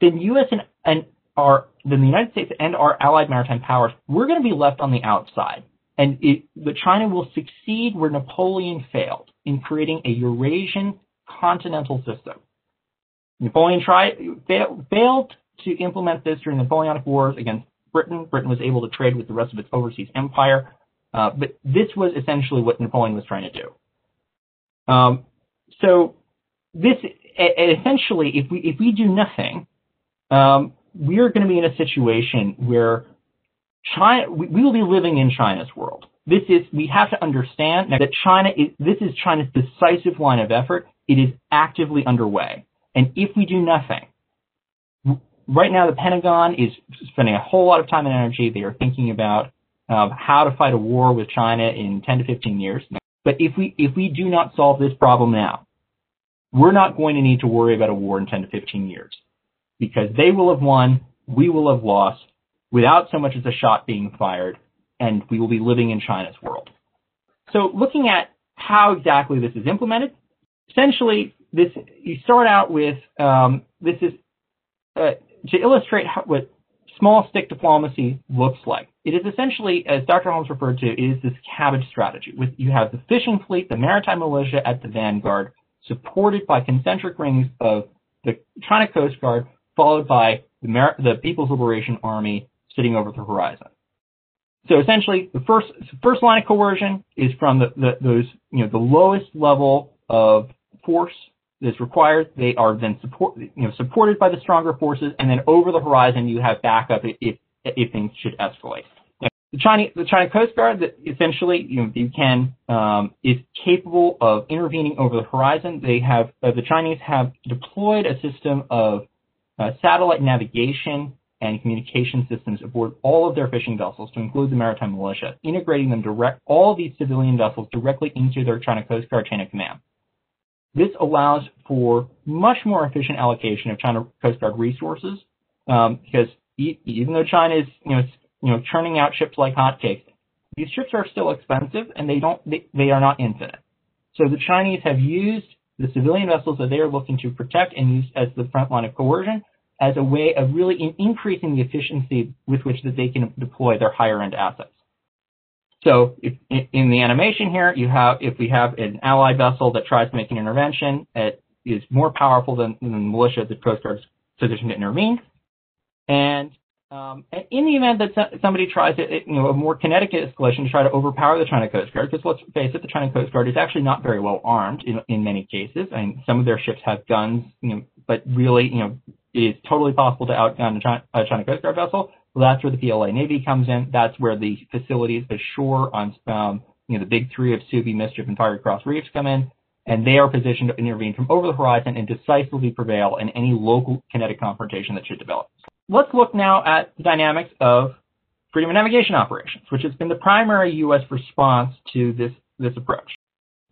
then U.S. and, and our then the United States and our allied maritime powers, we're going to be left on the outside. And it, the China will succeed where Napoleon failed in creating a Eurasian continental system. Napoleon tried fail, failed to implement this during the Napoleonic Wars against Britain. Britain was able to trade with the rest of its overseas empire, uh, but this was essentially what Napoleon was trying to do. Um, so this essentially, if we if we do nothing, um, we're going to be in a situation where China, we, we will be living in China's world. This is, we have to understand that China is, this is China's decisive line of effort. It is actively underway. And if we do nothing, right now the Pentagon is spending a whole lot of time and energy. They are thinking about um, how to fight a war with China in 10 to 15 years. But if we, if we do not solve this problem now, we're not going to need to worry about a war in 10 to 15 years because they will have won, we will have lost without so much as a shot being fired, and we will be living in China's world. So looking at how exactly this is implemented, essentially this you start out with um, this is uh, to illustrate how, what small stick diplomacy looks like. It is essentially, as Dr. Holmes referred to, is this cabbage strategy. With you have the fishing fleet, the maritime militia at the vanguard, supported by concentric rings of the China Coast Guard, followed by the, the People's Liberation Army sitting over the horizon. So essentially, the first first line of coercion is from the, the, those you know the lowest level of force that's required. They are then support you know supported by the stronger forces, and then over the horizon you have backup if if things should escalate. the China the China Coast Guard that essentially you know you can um, is capable of intervening over the horizon. They have uh, the Chinese have deployed a system of uh, satellite navigation and communication systems aboard all of their fishing vessels, to include the maritime militia, integrating them direct all these civilian vessels directly into their China Coast Guard chain of command. This allows for much more efficient allocation of China Coast Guard resources, um, because e- even though China is, you know, you know, churning out ships like hotcakes, these ships are still expensive and they don't, they, they are not infinite. So the Chinese have used the civilian vessels that they are looking to protect and use as the front line of coercion as a way of really in increasing the efficiency with which that they can deploy their higher end assets. So if, in the animation here, you have if we have an allied vessel that tries to make an intervention, it is more powerful than, than the militia that Coast Guard's positioned to intervene. And um, in the event that somebody tries to, you know, a more kinetic escalation to try to overpower the China Coast Guard, because let's face it, the China Coast Guard is actually not very well armed in, in many cases. I mean, some of their ships have guns, you know, but really, you know, it is totally possible to outgun a China, a China Coast Guard vessel. Well, that's where the PLA Navy comes in. That's where the facilities ashore on, um, you know, the big three of Subi, Mischief, and Fiery Cross Reefs come in, and they are positioned to intervene from over the horizon and decisively prevail in any local kinetic confrontation that should develop let's look now at the dynamics of freedom of navigation operations, which has been the primary U.S. response to this, this approach.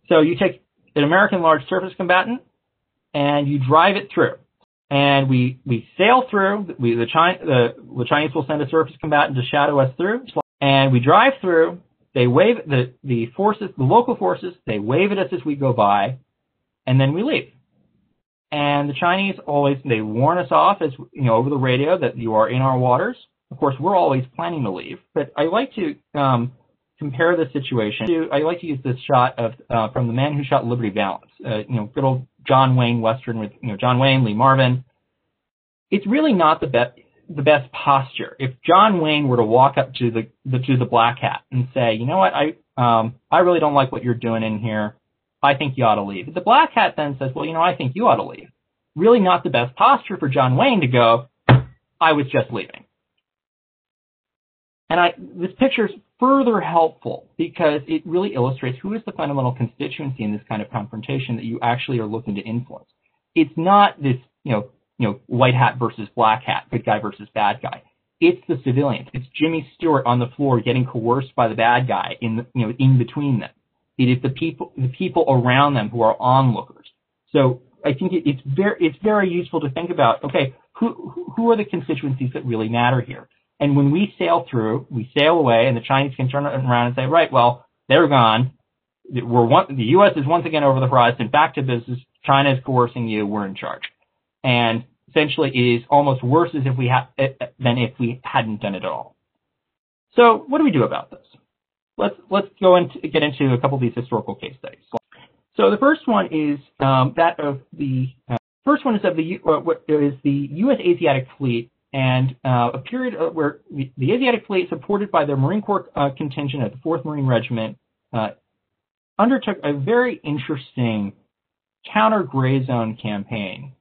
So you take an American large surface combatant and you drive it through. And we, we sail through, we, the, China, the, the Chinese will send a surface combatant to shadow us through, and we drive through, they wave, the, the forces, the local forces, they wave at us as we go by, and then we leave. And the Chinese always they warn us off as you know over the radio that you are in our waters. Of course, we're always planning to leave, but I like to um, compare the situation to. I like to use this shot of uh, from the man who shot Liberty Valance. Uh, you know, good old John Wayne Western with you know John Wayne, Lee Marvin. It's really not the best the best posture. If John Wayne were to walk up to the, the to the black hat and say, you know what, I um I really don't like what you're doing in here. I think you ought to leave. The black hat then says, well, you know, I think you ought to leave. Really not the best posture for John Wayne to go, I was just leaving. And I, this picture is further helpful because it really illustrates who is the fundamental constituency in this kind of confrontation that you actually are looking to influence. It's not this, you know, you know, white hat versus black hat, good guy versus bad guy. It's the civilians. It's Jimmy Stewart on the floor getting coerced by the bad guy in the, you know, in between them. It is the people, the people around them who are onlookers. So I think it, it's very, it's very useful to think about, okay, who, who are the constituencies that really matter here? And when we sail through, we sail away, and the Chinese can turn around and say, right, well, they're gone. We're one, the U.S. is once again over the horizon. Back to business. China is coercing you. We're in charge. And essentially, it is almost worse as if we ha- eh, eh, than if we hadn't done it at all. So, what do we do about this? Let's let's go into get into a couple of these historical case studies. So, the first one is um, that of the uh, first one is of the uh, is the U.S. Asiatic Fleet and uh, a period where the, the, Asiatic Fleet, supported by the Marine Corps uh, contingent of the 4th Marine Regiment, uh, undertook a very interesting counter gray zone campaign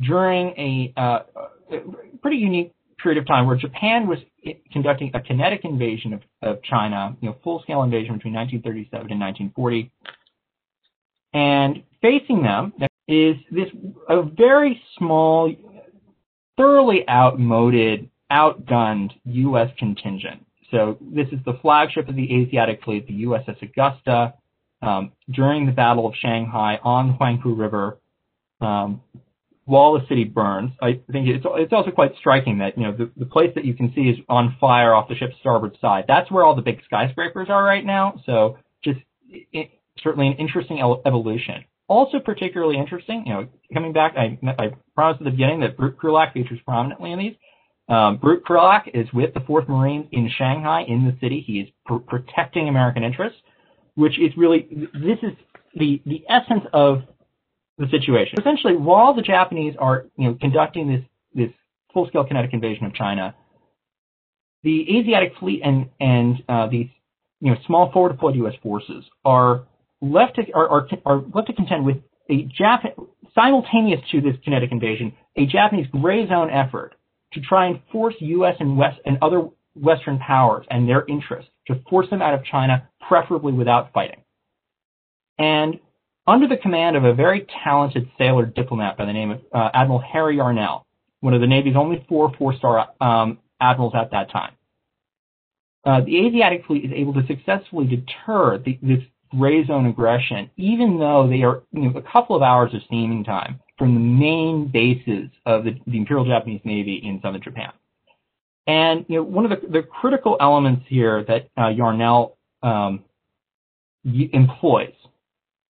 during a, uh, a, pretty unique period of time where Japan was conducting a kinetic invasion of, of China, you know, full-scale invasion between 1937 and 1940. And facing them is this a very small thoroughly outmoded, outgunned U.S. contingent. So this is the flagship of the Asiatic Fleet, the USS Augusta, um, during the Battle of Shanghai on the Huangpu River. Um, while the city burns, I think it's, it's also quite striking that you know the, the place that you can see is on fire off the ship's starboard side. That's where all the big skyscrapers are right now. So just it, certainly an interesting evolution. Also particularly interesting, you know, coming back, I, I promised at the beginning that Brute Krulak features prominently in these. Um, Brute Krulak is with the 4th Marines in Shanghai, in the city. He is pr- protecting American interests, which is really, this is the, the essence of the situation. Essentially, while the Japanese are, you know, conducting this, this full-scale kinetic invasion of China, the Asiatic fleet and, and uh, these, you know, small forward deployed U.S. forces are left to, are, are, are left to contend with a Jap- simultaneous to this kinetic invasion, a Japanese gray zone effort to try and force U.S. and West and other Western powers and their interests to force them out of China, preferably without fighting. And under the command of a very talented sailor diplomat by the name of uh, Admiral Harry Yarnell, one of the Navy's only four four-star um, admirals at that time. Uh, the Asiatic fleet is able to successfully deter the, this gray zone aggression, even though they are you know, a couple of hours of steaming time from the main bases of the, the Imperial Japanese Navy in southern Japan. And you know, one of the, the critical elements here that uh, Yarnell um, employs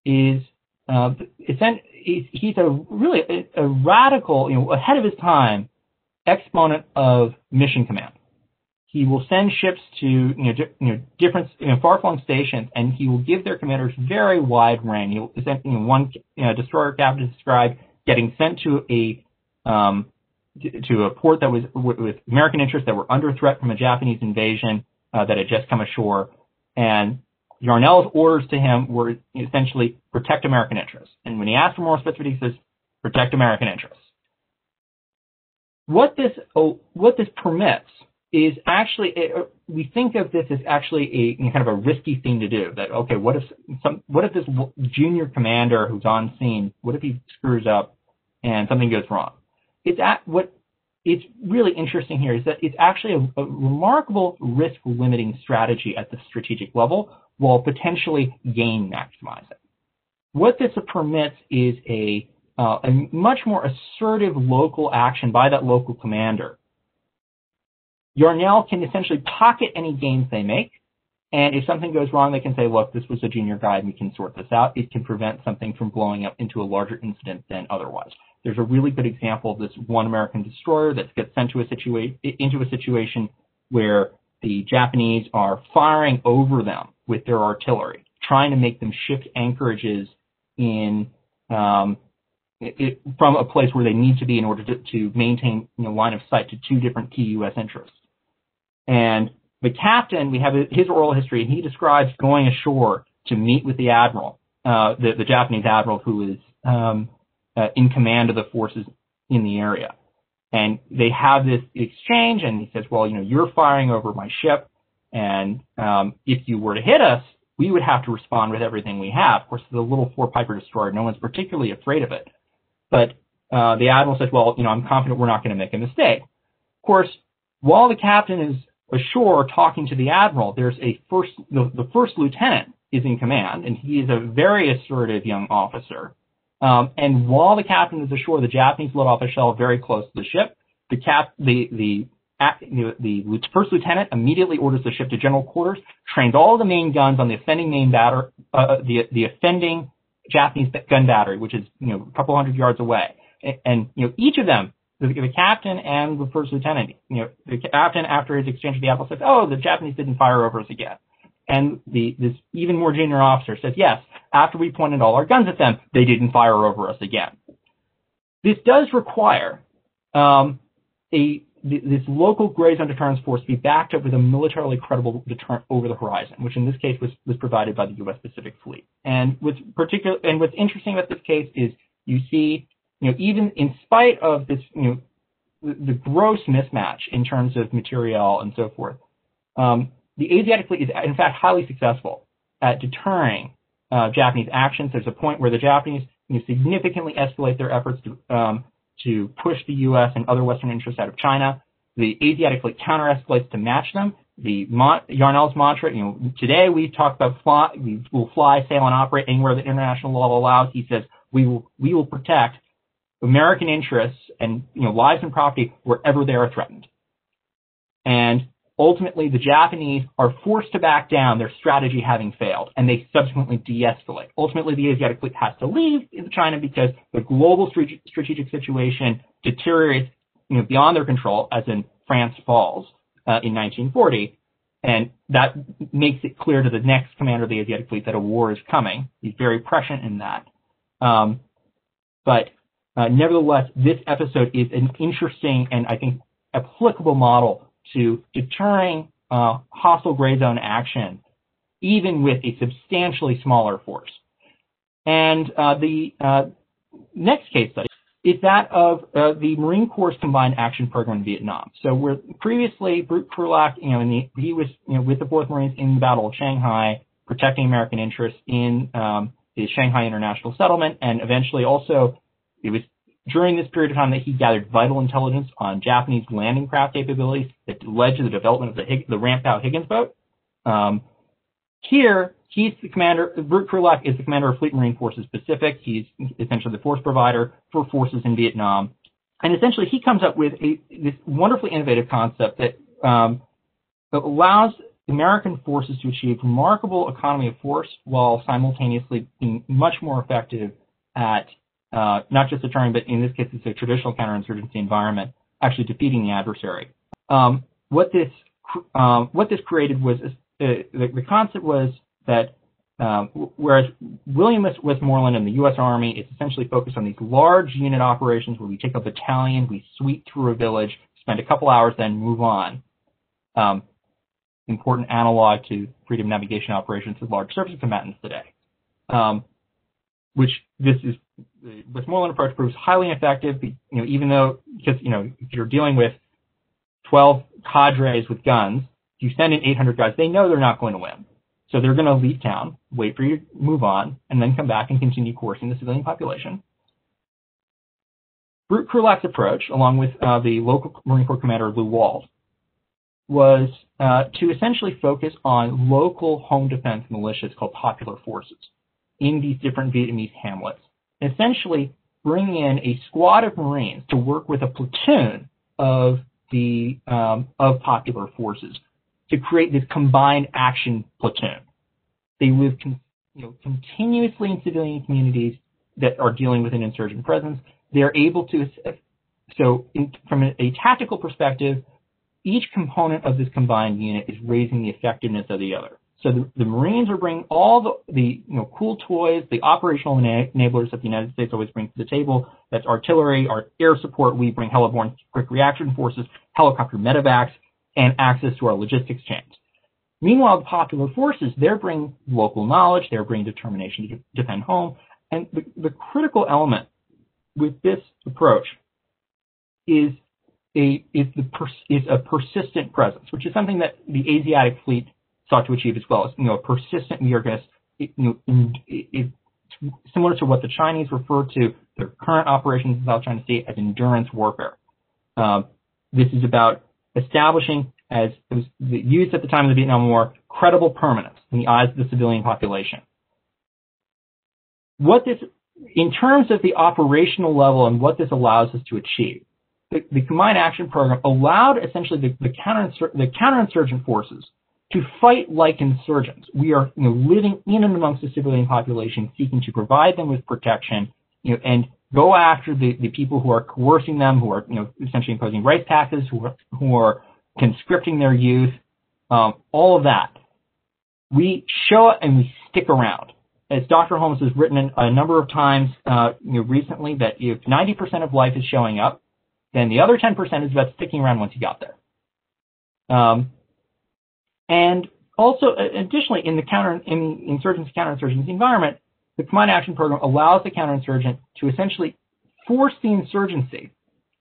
is uh, he's a really a, radical, you know, ahead of his time exponent of mission command he will send ships to you know, di- you know different you know, far-flung stations, and he will give their commanders very wide range. He'll send you know, one you know, destroyer captain described getting sent to a um, to a port that was with American interests that were under threat from a Japanese invasion uh, that had just come ashore, and Yarnell's orders to him were essentially protect American interests. And when he asked for more specificity, he says protect American interests. What this oh, what this permits is actually uh, we think of this as actually a kind of a risky thing to do. That okay, what if some what if this junior commander who's on scene, what if he screws up and something goes wrong? It's at what it's really interesting here is that it's actually a, a remarkable risk limiting strategy at the strategic level while potentially gain maximizing. What this permits is a uh, a much more assertive local action by that local commander Yarnell can essentially pocket any gains they make And if something goes wrong, they can say, look, this was a junior guide, and we can sort this out. It can prevent something from blowing up into a larger incident than otherwise. There's a really good example of this one American destroyer that gets sent to a situa- into a situation where the Japanese are firing over them with their artillery, trying to make them shift anchorages in um, it, from a place where they need to be in order to, to maintain you know, line of sight to two different key U.S. interests. And the captain, we have his oral history, and he describes going ashore to meet with the admiral, uh, the, the, Japanese admiral who is um, uh, in command of the forces in the area. And they have this exchange, and he says, "Well, you know, you're firing over my ship, and um, if you were to hit us, we would have to respond with everything we have." Of course, the little four Piper destroyer, no one's particularly afraid of it. But uh, the admiral says, "Well, you know, I'm confident we're not going to make a mistake." Of course, while the captain is ashore talking to the admiral, there's a first, the, the first lieutenant is in command, and he is a very assertive young officer. Um, and while the captain is ashore, the Japanese let off a shell very close to the ship. The cap, the the the, the first lieutenant immediately orders the ship to general quarters, trains all the main guns on the offending main batter, uh, the the offending Japanese gun battery, which is you know a couple hundred yards away, and, and you know each of them the, the, captain and the first lieutenant. You know, the captain after his exchange with the admiral says, "Oh, the Japanese didn't fire over us again," and the this even more junior officer says, "Yes, after we pointed all our guns at them, they didn't fire over us again." This does require um, a this local gray zone deterrence force to be backed up with a militarily credible deterrent over the horizon, which in this case was, was provided by the U.S. Pacific Fleet. And what's particular and what's interesting about this case is you see you know, even in spite of this, you know, the, the gross mismatch in terms of material and so forth, um, the Asiatic fleet is in fact highly successful at deterring uh, Japanese actions. There's a point where the Japanese you know, significantly escalate their efforts to um, to push the U.S. and other Western interests out of China. The Asiatic fleet counter-escalates to match them. The Mon- Yarnell's mantra, you know, today we talk about fly, we will fly, sail, and operate anywhere that international law allows. He says we will we will protect American interests and you know lives and property wherever they are threatened. And ultimately, the Japanese are forced to back down, their strategy having failed, and they subsequently de-escalate. Ultimately, the Asiatic fleet has to leave China because the global strategic situation deteriorates you know, beyond their control, as in France falls uh, in 1940. And that makes it clear to the next commander of the Asiatic fleet that a war is coming. He's very prescient in that. Um, but uh, nevertheless, this episode is an interesting and I think applicable model to deterring uh, hostile gray zone action, even with a substantially smaller force. And uh, the uh, next case study is that of uh, the Marine Corps Combined Action Program in Vietnam. So where previously Brute Krulak, you know, the, he was you know, with the 4th Marines in the Battle of Shanghai, protecting American interests in um, the Shanghai International Settlement, and eventually also it was during this period of time that he gathered vital intelligence on Japanese landing craft capabilities that led to the development of the, Hig- the Ramp Higgins boat. Um, here, he's the commander, Brute Krulak is the commander of Fleet Marine Forces Pacific. He's essentially the force provider for forces in Vietnam. And essentially, he comes up with a, this wonderfully innovative concept that, um, that allows American forces to achieve remarkable economy of force while simultaneously being much more effective at uh, not just deterring, but in this case, it's a traditional counterinsurgency environment, actually defeating the adversary. Um, what this um, what this created was uh, the, the, concept was that um, whereas William Westmoreland and the U.S. Army is essentially focused on these large unit operations where we take a battalion, we sweep through a village, spend a couple hours, then move on. Um, important analog to freedom navigation operations with large surface combatants today. Um, which this is the Westmoreland approach proves highly effective. You know, even though because you know if you're dealing with 12 cadres with guns, you send in 800 guys, they know they're not going to win, so they're going to leave town, wait for you to move on, and then come back and continue coursing the civilian population. Brute Krulak's approach, along with uh, the local Marine Corps commander Lew Walt, was uh, to essentially focus on local home defense militias called popular forces in these different Vietnamese hamlets. Essentially, bring in a squad of Marines to work with a platoon of the um, of popular forces. to create this combined action platoon. They live con- you know, continuously in civilian communities that are dealing with an insurgent presence. They're able to, so in, from a, a tactical perspective, each component of this combined unit is raising the effectiveness of the other. So the, the Marines are bringing all the, the you know, cool toys, the operational enablers that the United States always brings to the table. That's artillery, our air support. We bring heliborne quick reaction forces, helicopter medevacs, and access to our logistics chains. Meanwhile, the popular forces, they're bringing local knowledge, they're bringing determination to defend home. And the, the critical element with this approach is a, is, the is a persistent presence, which is something that the Asiatic fleet sought to achieve as well. as you know, a persistent, to, you know, it's similar to what the Chinese refer to their current operations in South China Sea as endurance warfare. Um, this is about establishing, as it was used at the time of the Vietnam War, credible permanence in the eyes of the civilian population. What this, in terms of the operational level and what this allows us to achieve, the, the Combined Action Program allowed essentially the, the, the counterinsurgent forces to fight like insurgents. We are you know, living in and amongst the civilian population, seeking to provide them with protection, you know, and go after the, the people who are coercing them, who are you know essentially imposing rice taxes, who are, who are conscripting their youth, um, all of that. We show up and we stick around. As Dr. Holmes has written a number of times uh, you know, recently, that if 90% of life is showing up, then the other 10% is about sticking around once you got there. Um, and also, additionally, in the counter in insurgency counterinsurgency environment, the Combined Action Program allows the counterinsurgent to essentially force the insurgency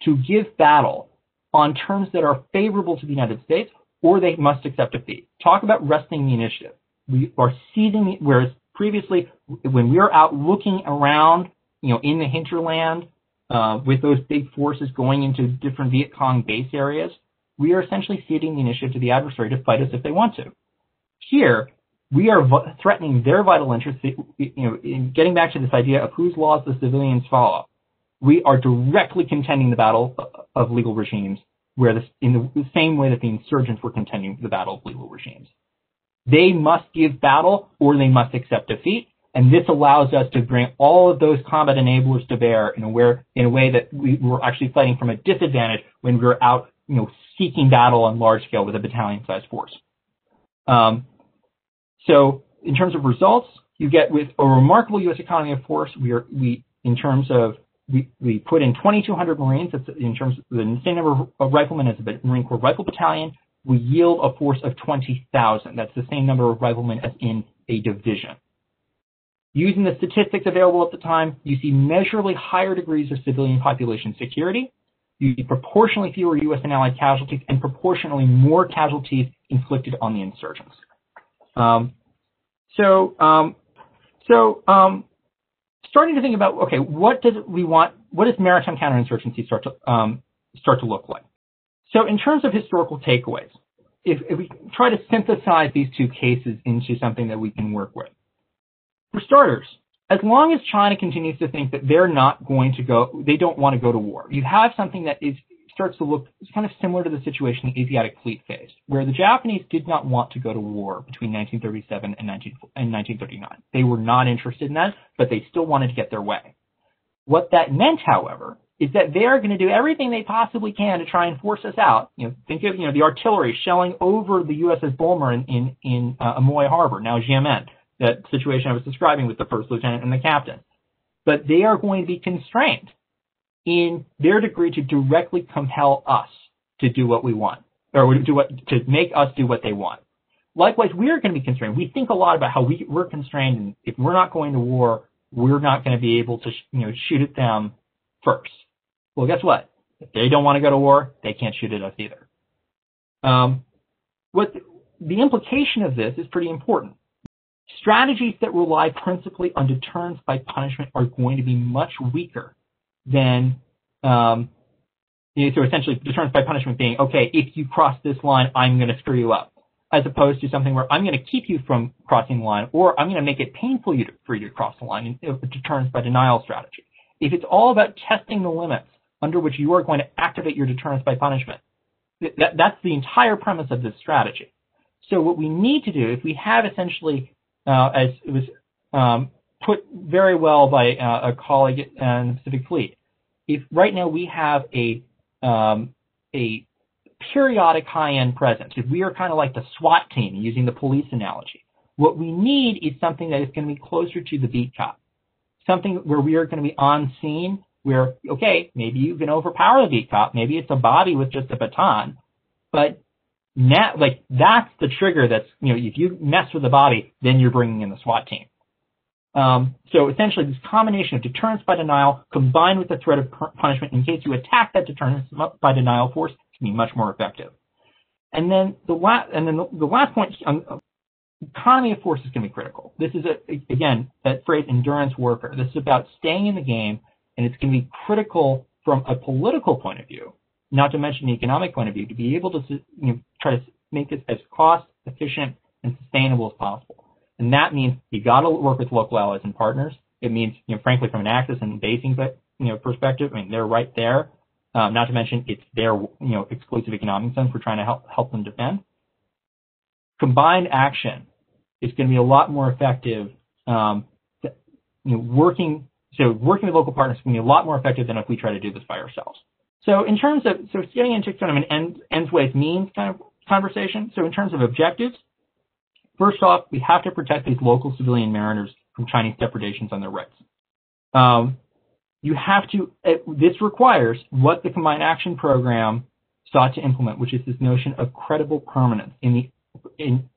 to give battle on terms that are favorable to the United States, or they must accept defeat. Talk about wresting the initiative. We are seizing, whereas previously, when we were out looking around, you know, in the hinterland, uh, with those big forces going into different Viet Cong base areas, we are essentially ceding the initiative to the adversary to fight us if they want to. Here, we are threatening their vital interests. You know, in getting back to this idea of whose laws the civilians follow, we are directly contending the battle of legal regimes, where this, in the same way that the insurgents were contending the battle of legal regimes. They must give battle or they must accept defeat, and this allows us to bring all of those combat enablers to bear in a, way, in a way that we were actually fighting from a disadvantage when we were out you know, seeking battle on large scale with a battalion-sized force. Um, so in terms of results, you get with a remarkable U.S. economy of force. We are we in terms of we, we put in 2,200 Marines. That's in terms of the same number of riflemen as the Marine Corps Rifle Battalion. We yield a force of 20,000. That's the same number of riflemen as in a division. Using the statistics available at the time, you see measurably higher degrees of civilian population security you see proportionally fewer U.S. and Allied casualties and proportionally more casualties inflicted on the insurgents. Um, so, um, so um, starting to think about okay, what does we want? What does maritime counterinsurgency start to um, start to look like? So, in terms of historical takeaways, if, if we try to synthesize these two cases into something that we can work with, for starters, as long as China continues to think that they're not going to go, they don't want to go to war, you have something that is starts to look kind of similar to the situation the Asiatic fleet faced, where the Japanese did not want to go to war between 1937 and, 19, and 1939. They were not interested in that, but they still wanted to get their way. What that meant, however, is that they are going to do everything they possibly can to try and force us out. You know, think of you know the artillery shelling over the USS Bulmer in in, in uh, Amoy Harbor, now Xiamen that situation I was describing with the first lieutenant and the captain. But they are going to be constrained in their degree to directly compel us to do what we want, or do what to make us do what they want. Likewise, we're going to be constrained. We think a lot about how we, we're constrained, and if we're not going to war, we're not going to be able to, you know, shoot at them first. Well, guess what? If they don't want to go to war, they can't shoot at us either. Um, what the, the implication of this is pretty important. Strategies that rely principally on deterrence by punishment are going to be much weaker than, um, you know, so essentially deterrence by punishment being, okay, if you cross this line, I'm going to screw you up, as opposed to something where I'm going to keep you from crossing the line, or I'm going to make it painful for you to cross the line, in, a deterrence by denial strategy. If it's all about testing the limits under which you are going to activate your deterrence by punishment, that, that's the entire premise of this strategy. So what we need to do, if we have essentially, uh, as it was um, put very well by uh, a colleague in the Pacific Fleet, if right now we have a um, a periodic high-end presence, if we are kind of like the SWAT team, using the police analogy, what we need is something that is going to be closer to the beat cop, something where we are going to be on scene. Where okay, maybe you can overpower the beat cop, maybe it's a body with just a baton, but now, like that's the trigger. That's you know, if you mess with the body, then you're bringing in the SWAT team. Um, so essentially, this combination of deterrence by denial combined with the threat of punishment in case you attack that deterrence by denial force can be much more effective. And then the last, and then the, the last point, um, economy of force is going to be critical. This is a, again that phrase endurance warfare. This is about staying in the game, and it's going to be critical from a political point of view not to mention the economic point of view, to be able to you know, try to make this as cost efficient and sustainable as possible. And that means you got to work with local allies and partners. It means, you know, frankly, from an access and basing, you know, perspective, I mean, they're right there. Um, not to mention it's their, you know, exclusive economic zone for trying to help help them defend. Combined action is going to be a lot more effective. Um, you know, working so working with local partners is going to be a lot more effective than if we try to do this by ourselves. So in terms of so getting into kind of an ends, ends ways means kind of conversation. So in terms of objectives, first off, we have to protect these local civilian mariners from Chinese depredations on their rights. Um, you have to. It, this requires what the Combined Action Program sought to implement, which is this notion of credible permanence in the in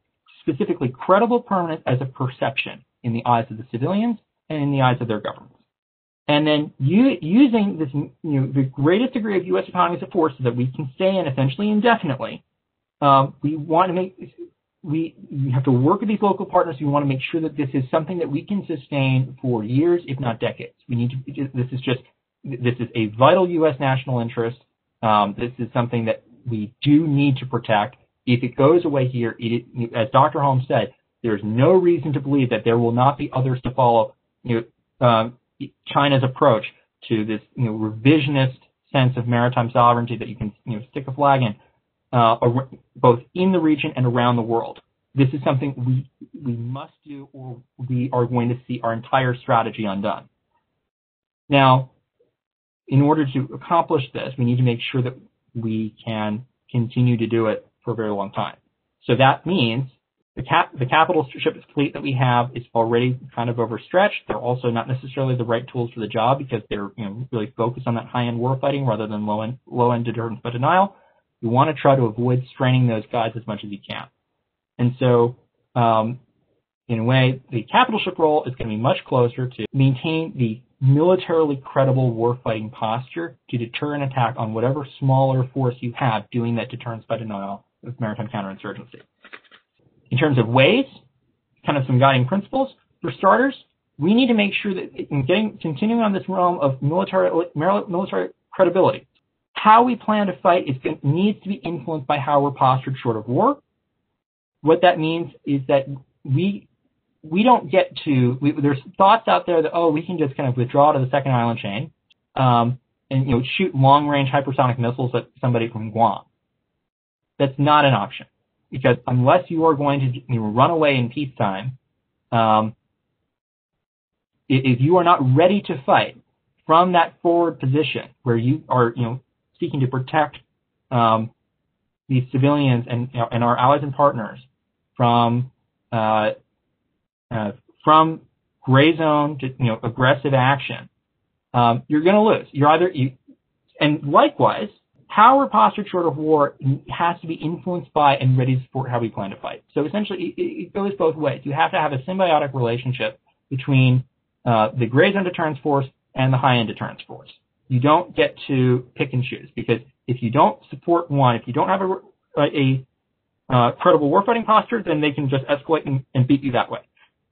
specifically credible permanence as a perception in the eyes of the civilians and in the eyes of their governments. And then you, using this, you know, the greatest degree of U.S. economies of force so that we can stay in essentially indefinitely, um, we want to make, we, we have to work with these local partners. We want to make sure that this is something that we can sustain for years, if not decades. We need to, this is just, this is a vital U.S. national interest. Um, this is something that we do need to protect. If it goes away here, it, as Dr. Holmes said, there's no reason to believe that there will not be others to follow. You know, um, China's approach to this you know, revisionist sense of maritime sovereignty that you can you know, stick a flag in, uh, both in the region and around the world. This is something we we must do, or we are going to see our entire strategy undone. Now, in order to accomplish this, we need to make sure that we can continue to do it for a very long time. So that means the, cap, the capital ship fleet that we have is already kind of overstretched. They're also not necessarily the right tools for the job because they're you know, really focused on that high-end warfighting rather than low-end low-end deterrence by denial. You want to try to avoid straining those guys as much as you can. And so, um, in a way, the capital ship role is going to be much closer to maintain the militarily credible warfighting posture to deter an attack on whatever smaller force you have doing that deterrence by denial of maritime counterinsurgency. In terms of ways, kind of some guiding principles. For starters, we need to make sure that in getting continuing on this realm of military military credibility, how we plan to fight is needs to be influenced by how we're postured short of war. What that means is that we we don't get to we, there's thoughts out there that oh we can just kind of withdraw to the second island chain um, and you know shoot long range hypersonic missiles at somebody from Guam. That's not an option because unless you are going to run away in peacetime, um, if you are not ready to fight from that forward position where you are, you know, seeking to protect um, these civilians and you know, and our allies and partners from uh, uh, from gray zone to you know aggressive action, um, you're going to lose. You're either you, and likewise, how we're postured short of war has to be influenced by and ready to support how we plan to fight. So essentially, it, it goes both ways. You have to have a symbiotic relationship between uh, the gray zone deterrence force and the high end deterrence force. You don't get to pick and choose because if you don't support one, if you don't have a, a, a uh, credible warfighting posture, then they can just escalate and, and beat you that way.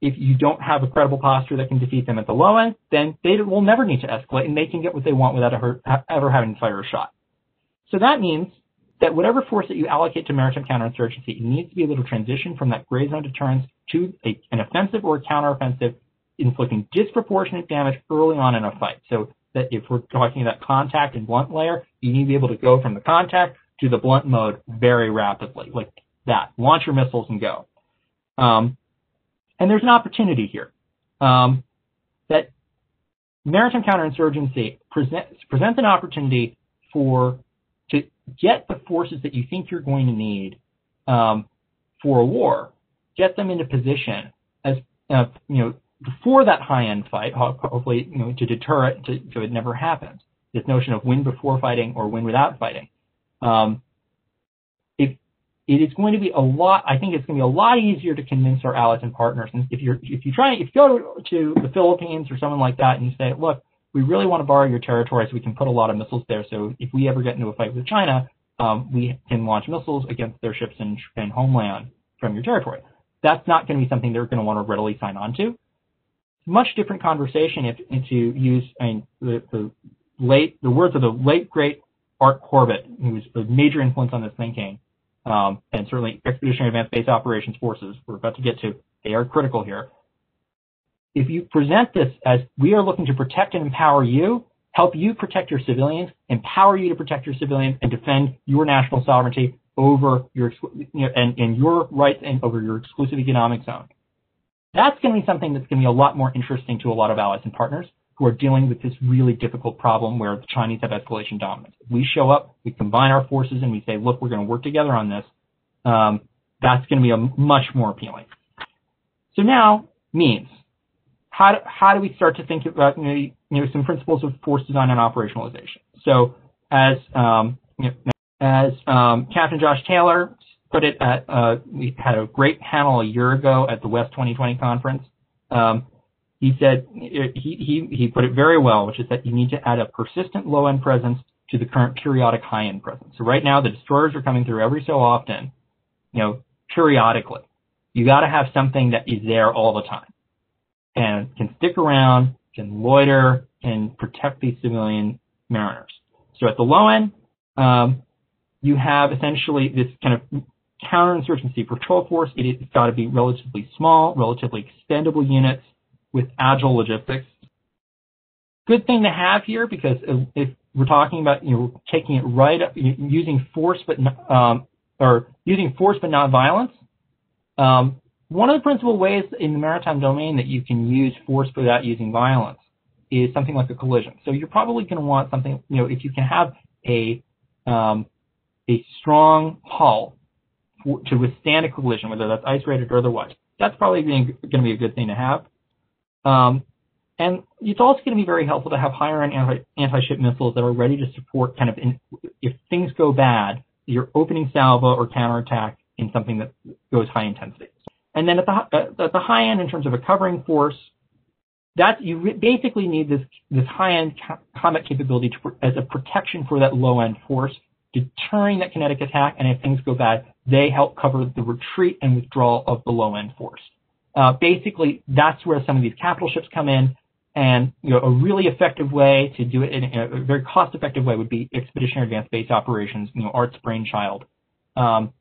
If you don't have a credible posture that can defeat them at the low end, then they will never need to escalate and they can get what they want without ever having to fire a shot. So that means that whatever force that you allocate to maritime counterinsurgency, it needs to be able to transition from that gray zone deterrence to a, an offensive or counteroffensive, inflicting disproportionate damage early on in a fight. So that if we're talking about contact and blunt layer, you need to be able to go from the contact to the blunt mode very rapidly. Like that. Launch your missiles and go. Um, and there's an opportunity here um, that maritime counterinsurgency presents presents an opportunity for to get the forces that you think you're going to need um, for a war, get them into position as uh, you know before that high end fight, hopefully you know to deter it to, so it never happens. This notion of win before fighting or win without fighting. Um, it it is going to be a lot. I think it's going to be a lot easier to convince our allies and partners. And if you're if you try if you go to the Philippines or someone like that and you say, look, we really want to borrow your territory so we can put a lot of missiles there. So if we ever get into a fight with China, um, we can launch missiles against their ships in, in homeland from your territory. That's not going to be something they're going to want to readily sign on to. Much different conversation if, if to use I mean, the, the late the words of the late great Art Corbett, who was a major influence on this thinking, um, and certainly Expeditionary Advanced Base Operations Forces, we're about to get to, they are critical here. If you present this as we are looking to protect and empower you, help you protect your civilians, empower you to protect your civilians, and defend your national sovereignty over your you know, and, and your rights and over your exclusive economic zone. That's going to be something that's going to be a lot more interesting to a lot of allies and partners who are dealing with this really difficult problem where the Chinese have escalation dominance. If we show up, we combine our forces, and we say, look, we're going to work together on this, um, that's going to be a much more appealing. So now, means. How do, how do we start to think about you know, some principles of force design and operationalization? So as um, you know, as um, Captain Josh Taylor put it at, uh, we had a great panel a year ago at the West 2020 conference. Um, he said he, he, he put it very well, which is that you need to add a persistent low end presence to the current periodic high end presence. So right now the destroyers are coming through every so often, you know, periodically. You got to have something that is there all the time and can stick around, can loiter, and protect these civilian mariners. So at the low end, um, you have essentially this kind of counterinsurgency patrol force. It, has got to be relatively small, relatively expendable units with agile logistics. Good thing to have here because if we're talking about you know taking it right up, using force but um, or using force but not violence. Um, one of the principal ways in the maritime domain that you can use force without using violence is something like a collision. So you're probably going to want something, you know, if you can have a um, a strong hull to withstand a collision, whether that's ice rated or otherwise, that's probably going to be a good thing to have. Um, and it's also going to be very helpful to have higher end anti, anti-ship missiles that are ready to support kind of in, if things go bad, your opening salvo or counterattack in something that goes high intensity. And then at the, at the high end, in terms of a covering force, that you basically need this this high end ca- combat capability to, as a protection for that low end force, deterring that kinetic attack. And if things go bad, they help cover the retreat and withdrawal of the low end force. Uh, basically, that's where some of these capital ships come in. And you know, a really effective way to do it in a very cost-effective way would be expeditionary advanced base operations. You know, ART's brainchild, um,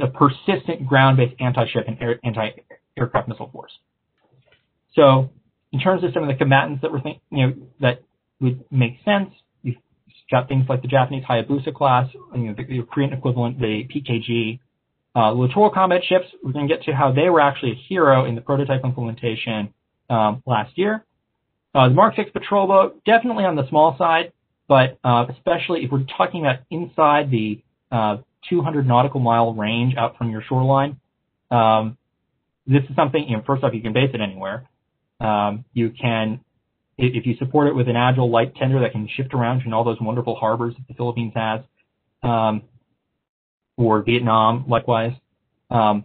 a persistent ground-based anti-ship and air, anti-aircraft missile force. So, in terms of some of the combatants that we're think, you know, that would make sense, you've got things like the Japanese Hayabusa class, you know, the, the Korean equivalent, the PKG, uh, littoral combat ships, we're going to get to how they were actually a hero in the prototype implementation um, last year. Uh, the Mark 6 patrol boat, definitely on the small side, but uh, especially if we're talking about inside the uh, 200 nautical mile range out from your shoreline, um, this is something, you know, first off, you can base it anywhere. Um, you can, if you support it with an agile light tender that can shift around in all those wonderful harbors that the Philippines has, um, or Vietnam, likewise. Um,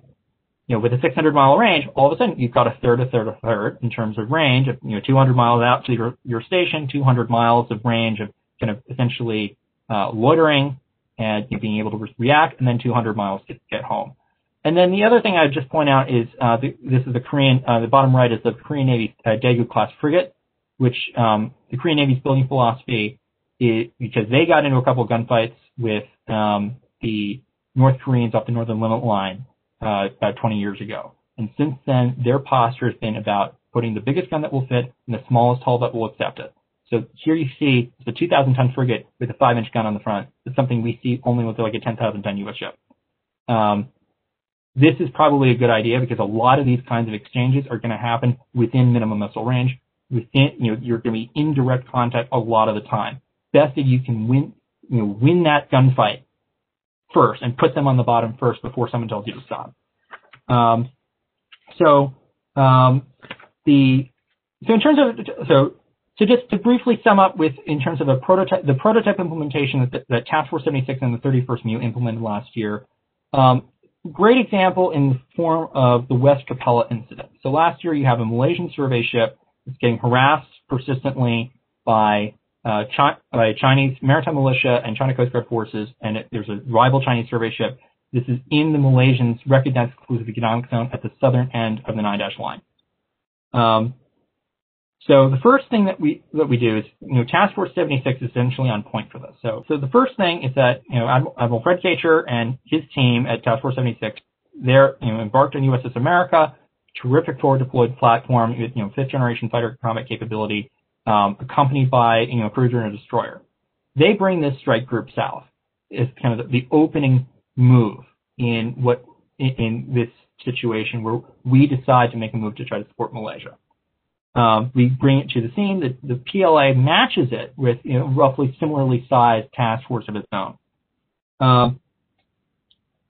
you know, with a 600 mile range, all of a sudden you've got a third, a third, a third in terms of range of, you know, 200 miles out to your, your station, 200 miles of range of kind of essentially, uh, loitering and you being able to react, and then 200 miles to get home. And then the other thing I would just point out is, uh, the, this is the Korean, uh, the bottom right is the Korean Navy uh, Daegu class frigate, which, um, the Korean Navy's building philosophy is, because they got into a couple of gunfights with, um, the North Koreans off the northern limit line uh, about 20 years ago. And since then, their posture has been about putting the biggest gun that will fit in the smallest hull that will accept it. So here you see the 2,000 ton frigate with a 5 inch gun on the front. It's something we see only with like a 10,000 ton U.S. ship. Um, this is probably a good idea because a lot of these kinds of exchanges are going to happen within minimum missile range. Within, you know, you're going to be in direct contact a lot of the time. Best if you can win, you know, win that gunfight first and put them on the bottom first before someone tells you to stop. Um, so um, the so in terms of so so just to briefly sum up with in terms of a prototype the prototype implementation that, that Task Force 76 and the 31st MEU implemented last year. Um, great example in the form of the West Capella incident. So last year you have a Malaysian survey ship that's getting harassed persistently by uh, Chi- by Chinese maritime militia and China Coast Guard forces, and it, there's a rival Chinese survey ship. This is in the Malaysians' recognized exclusive economic zone at the southern end of the nine dash line. Um, so the first thing that we that we do is, you know, Task Force 76 is essentially on point for this. So, so the first thing is that, you know, Admiral, Fred Kacher and his team at Task Force 76, they're, you know, embarked on USS America, terrific forward deployed platform with, you know, fifth generation fighter combat capability, um, accompanied by, you know, a cruiser and a destroyer. They bring this strike group south. It's kind of the, the opening move in what, in, in this situation where we decide to make a move to try to support Malaysia. Um, we bring it to the scene. The, the PLA matches it with you know, roughly similarly sized task force of its own. Um,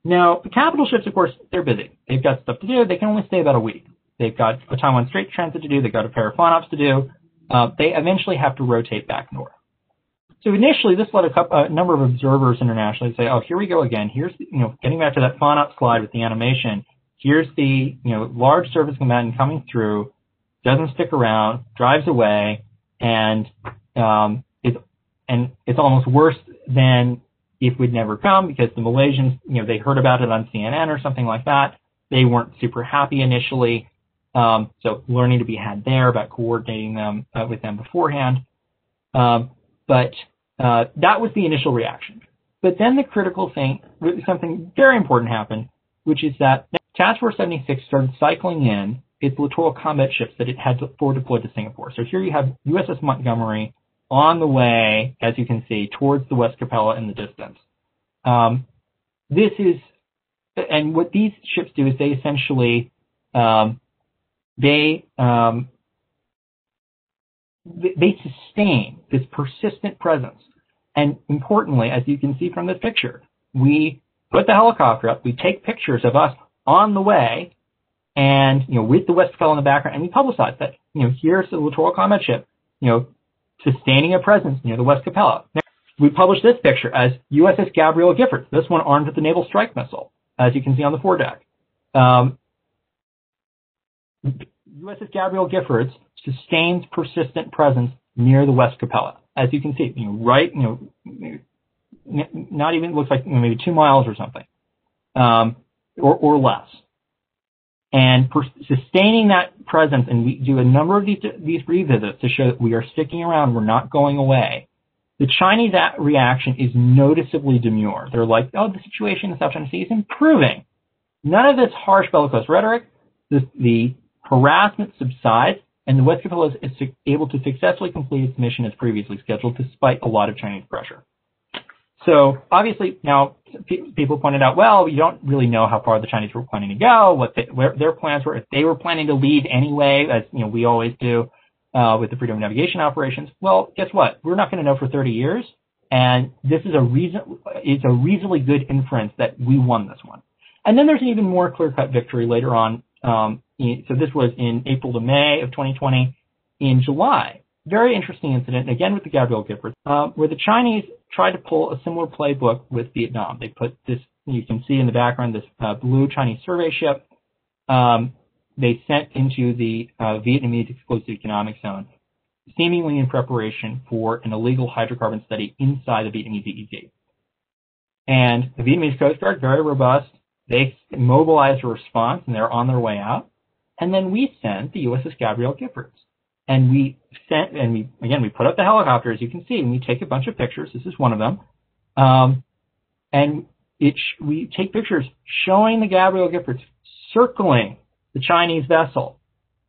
now, the capital ships, of course, they're busy. They've got stuff to do. They can only stay about a week. They've got a Taiwan Strait transit to do. They've got a pair of FONOPs to do. Uh, they eventually have to rotate back north. So initially, this led a, couple, a number of observers internationally say, "Oh, here we go again. Here's the, you know, getting back to that FONOP slide with the animation. Here's the you know large surface combatant coming through doesn't stick around, drives away, and um, it's and it's almost worse than if we'd never come because the Malaysians, you know, they heard about it on CNN or something like that. They weren't super happy initially. Um, so learning to be had there about coordinating them uh, with them beforehand. Um, but uh, that was the initial reaction. But then the critical thing, something very important happened, which is that Task Force 76 started cycling in its littoral combat ships that it had forward deployed to Singapore. So here you have USS Montgomery on the way, as you can see, towards the West Capella in the distance. Um, this is, and what these ships do is they essentially, um, they, um, they sustain this persistent presence. And importantly, as you can see from this picture, we put the helicopter up, we take pictures of us on the way, and you know with the West Capella in the background, and we publicize that you know here's the littoral combat ship, you know, sustaining a presence near the West Capella. Now, we published this picture as USS Gabriel Giffords, this one armed with the Naval Strike Missile, as you can see on the foredeck. Um, USS Gabriel Giffords sustains persistent presence near the West Capella, as you can see, you know, right, you know, not even looks like you know, maybe two miles or something, um, or, or less and sustaining that presence. And we do a number of these, these revisits to show that we are sticking around, we're not going away. The Chinese reaction is noticeably demure. They're like, oh, the situation in the South China Sea is improving. None of this harsh bellicose rhetoric. The, the harassment subsides, and the West Capella is able to successfully complete its mission as previously scheduled, despite a lot of Chinese pressure. So obviously now people pointed out, well, you don't really know how far the Chinese were planning to go, what the, where their plans were, if they were planning to leave anyway, as you know we always do uh, with the freedom of navigation operations. Well, guess what? We're not going to know for 30 years, and this is a reason. It's a reasonably good inference that we won this one. And then there's an even more clear-cut victory later on. Um, in, so this was in April to May of 2020. In July, very interesting incident, again with the Gabriel Giffords, uh, where the Chinese tried to pull a similar playbook with Vietnam. They put this, you can see in the background, this uh, blue Chinese survey ship. Um, they sent into the uh, Vietnamese exclusive economic zone, seemingly in preparation for an illegal hydrocarbon study inside the Vietnamese EEZ. And the Vietnamese Coast Guard, very robust, they mobilized a response and they're on their way out. And then we sent the USS Gabriel Giffords and we sent and we again we put up the helicopter as you can see and we take a bunch of pictures. This is one of them. Um, and it we take pictures showing the Gabriel Giffords circling the Chinese vessel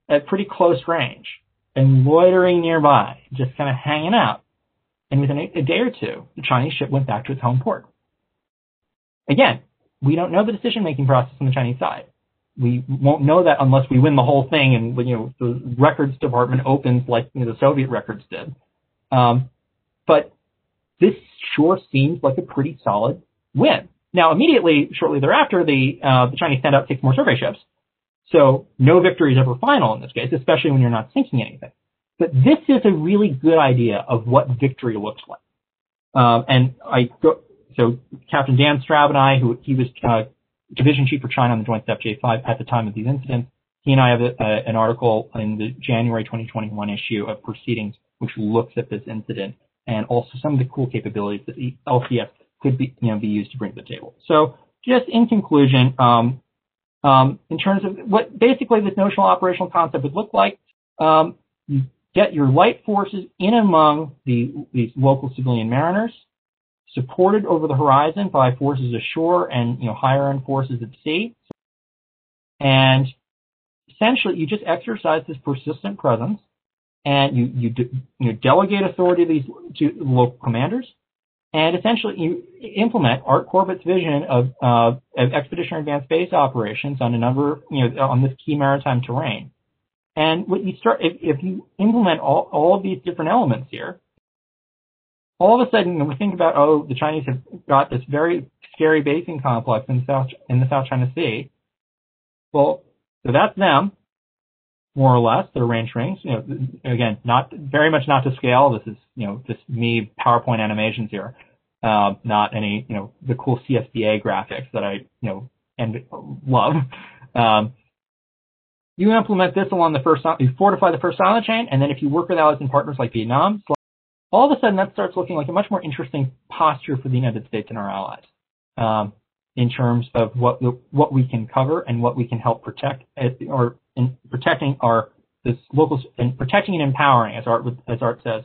at pretty close range and loitering nearby just kind of hanging out. And within a, a day or two the Chinese ship went back to its home port. Again we don't know the decision-making process on the Chinese side. We won't know that unless we win the whole thing and you know the records department opens like you know, the Soviet records did. Um, but this sure seems like a pretty solid win. Now, immediately, shortly thereafter, the uh, the Chinese send out six more survey ships. So no victory is ever final in this case, especially when you're not sinking anything. But this is a really good idea of what victory looks like. Um, and I go, so Captain Dan Straub and I, who he was uh, division chief for China on the Joint Staff J5 at the time of these incidents, he and I have a, a, an article in the January 2021 issue of Proceedings, which looks at this incident and also some of the cool capabilities that the LCS could be, you know, be used to bring to the table. So just in conclusion, um, um, in terms of what basically this notional operational concept would look like, um, you get your light forces in among the, these local civilian mariners, supported over the horizon by forces ashore and you know higher end forces at sea, and essentially you just exercise this persistent presence, and you you, de- you delegate authority to these to local commanders, and essentially you implement Art Corbett's vision of, uh, of expeditionary advanced base operations on a number, you know, on this key maritime terrain. And what you start, if, if you implement all, all of these different elements here, all of a sudden, we think about, oh, the Chinese have got this very scary basing complex in the South, in the South China Sea. Well, so that's them, more or less, their range rings. You know, again, not very much not to scale. This is, you know, just me PowerPoint animations here, uh, not any, you know, the cool CSBA graphics that I, you know, and love. Um, you implement this along the first, you fortify the first island chain, and then if you work with allies and partners like Vietnam, all of a sudden that starts looking like a much more interesting posture for the United States and our allies. Um, in terms of what what we can cover and what we can help protect, or in protecting our this local and protecting and empowering, as Art as Art says,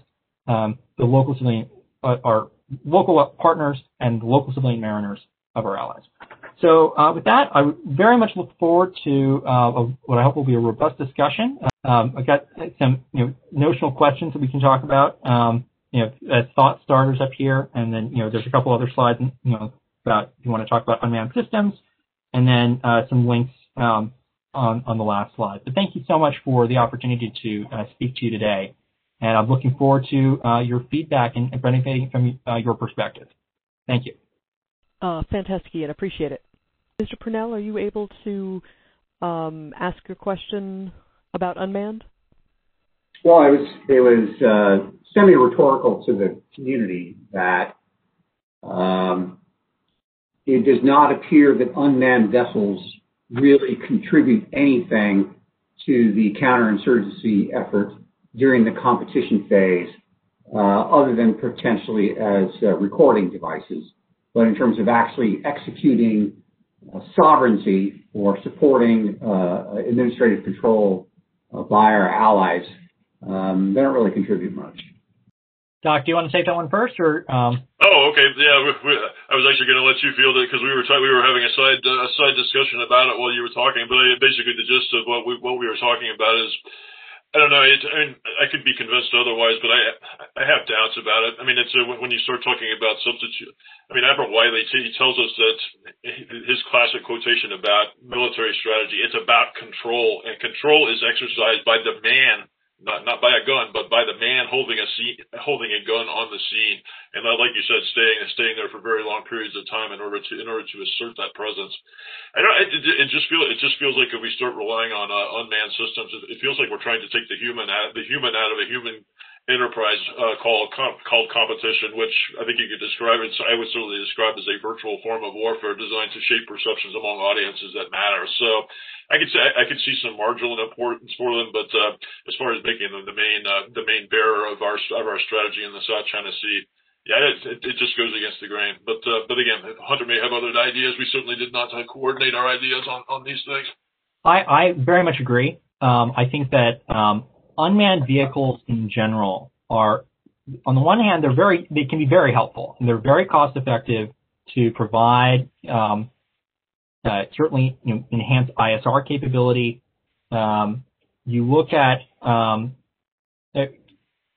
um, the local civilian uh, our local partners and local civilian mariners of our allies. So uh, with that, I very much look forward to uh, what I hope will be a robust discussion. Um, I've got some you know, notional questions that we can talk about, um, you know, as thought starters up here, and then you know there's a couple other slides, you know, about if you want to talk about unmanned systems, and then uh, some links um, on on the last slide. But thank you so much for the opportunity to uh, speak to you today, and I'm looking forward to uh, your feedback and benefiting from uh, your perspective. Thank you. Uh, fantastic, Ian. Appreciate it. Mr. Purnell, are you able to um, ask your question about unmanned? Well, it was it was uh, semi-rhetorical to the community that um, it does not appear that unmanned vessels really contribute anything to the counterinsurgency effort during the competition phase, uh, other than potentially as uh, recording devices. But in terms of actually executing uh, sovereignty or supporting uh, administrative control uh, by our allies, um, they don't really contribute much. Doc, do you want to take that one first, or? Um... Oh, okay. Yeah, we, we, I was actually going to let you field it because we were ta- we were having a side uh, a side discussion about it while you were talking. But I, basically, the gist of what we what we were talking about is, I don't know. It, I, mean, I could be convinced otherwise, but I I have doubts about it. I mean, it's a, when you start talking about substitute. I mean, Admiral Wylie he tells us that his classic quotation about military strategy. It's about control, and control is exercised by the man not not by a gun, but by the man holding a scene, holding a gun on the scene, and like you said, staying staying there for very long periods of time in order to in order to assert that presence. I don't. It, it just feels it just feels like if we start relying on uh, unmanned systems, it, it feels like we're trying to take the human out the human out of a human enterprise uh, called called competition, which I think you could describe it. I would certainly describe as a virtual form of warfare designed to shape perceptions among audiences that matter. So I could say I could see some marginal importance for them, but uh, as far as making them the main uh, the main bearer of our of our strategy in the South China Sea. Yeah, it, it, just goes against the grain. But uh, but again, Hunter may have other ideas. We certainly did not uh, coordinate our ideas on, on these things. I, I very much agree. Um, I think that um, unmanned vehicles in general are, on the one hand, they're very, they can be very helpful and they're very cost effective to provide, um, uh, certainly you know, enhance ISR capability. Um, you look at, um,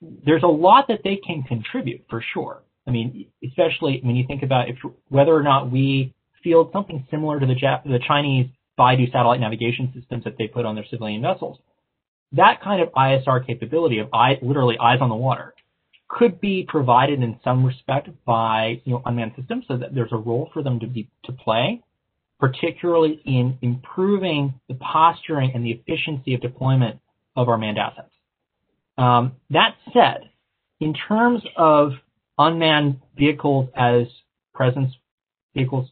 there's a lot that they can contribute for sure. I mean, especially when you think about if whether or not we field something similar to the, Jap- the Chinese Beidou satellite navigation systems that they put on their civilian vessels. That kind of ISR capability of literally eyes on the water could be provided in some respect by you know unmanned systems so that there's a role for them to be to play particularly in improving the posturing and the efficiency of deployment of our manned assets. Um, that said, in terms of unmanned vehicles as presence vehicles,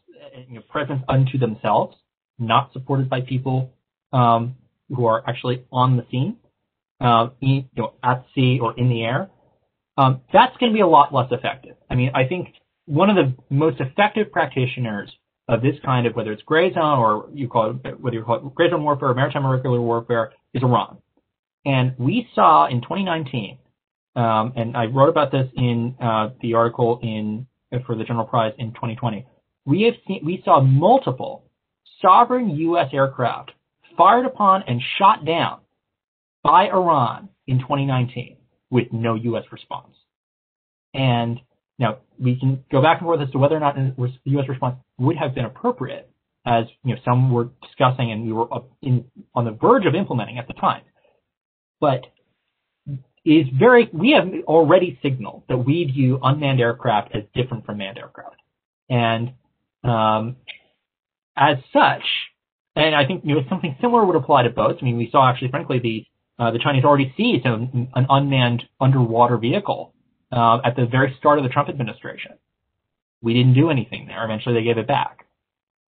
you know, presence unto themselves, not supported by people um, who are actually on the scene, uh, you know, at sea or in the air, um, that's going to be a lot less effective. I mean, I think one of the most effective practitioners of this kind of, whether it's gray zone or you call it, whether you call it gray zone warfare or maritime irregular warfare, is Iran. And we saw in 2019, um, and I wrote about this in uh, the article in for the General Prize in 2020. We have seen, we saw multiple sovereign U.S. aircraft fired upon and shot down by Iran in 2019 with no U.S. response. And now, we can go back and forth as to whether or not the U.S. response would have been appropriate, as you know, some were discussing and we were in, on the verge of implementing at the time. But is very, we have already signaled that we view unmanned aircraft as different from manned aircraft. And um, as such, and I think you know, something similar would apply to boats. I mean, we saw actually, frankly, the uh, the Chinese already seized an, an unmanned underwater vehicle uh, at the very start of the Trump administration. We didn't do anything there. Eventually, they gave it back.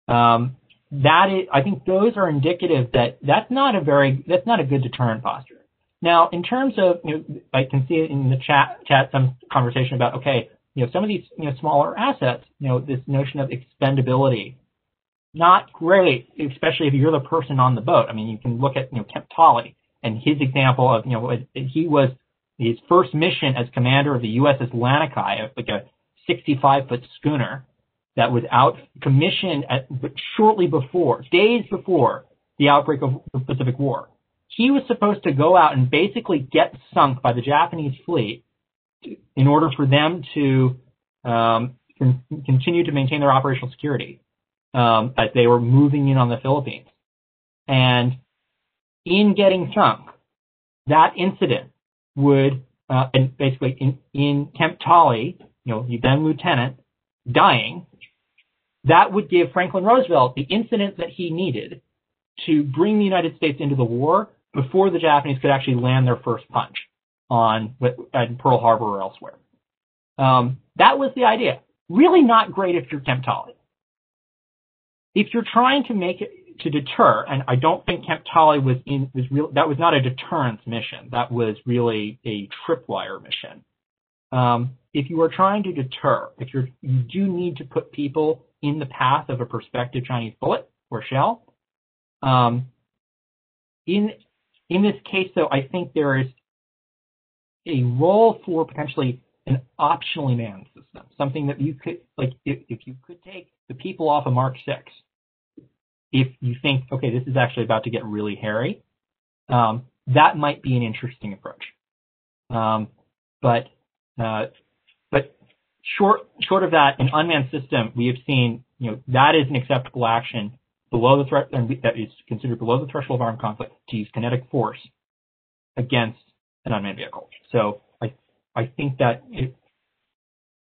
Um, that is, I think those are indicative that that's not a very that's not a good deterrent posture. Now, in terms of, you know, I can see in the chat chat some conversation about okay, you know, some of these you know smaller assets, you know, this notion of expendability, not great, especially if you're the person on the boat. I mean, you can look at you know Kemp Tolley and his example of you know he was his first mission as commander of the USS Lanikai, like a 65 foot schooner that was out commissioned at, shortly before, days before the outbreak of the Pacific War. He was supposed to go out and basically get sunk by the Japanese fleet in order for them to um, con- continue to maintain their operational security um, as they were moving in on the Philippines. And in getting sunk, that incident would, uh, and basically in, in Kemp Tolley, you know, the then lieutenant, dying, that would give Franklin Roosevelt the incident that he needed to bring the United States into the war before the Japanese could actually land their first punch on at Pearl Harbor or elsewhere. Um, that was the idea. Really not great if you're Kemp Tolley. If you're trying to make it to deter, and I don't think Kemp Tolley was in was real. That was not a deterrence mission. That was really a tripwire mission. Um, if you are trying to deter, if you're you do need to put people in the path of a prospective Chinese bullet or shell. Um, in in this case, though, I think there is a role for potentially an optionally manned system, something that you could like if, if you could take the people off of Mark Six if you think, okay, this is actually about to get really hairy, um, that might be an interesting approach. Um, but uh, but short short of that, an unmanned system, we have seen, you know, that is an acceptable action below the threat, and that is considered below the threshold of armed conflict to use kinetic force against an unmanned vehicle. So I think that it,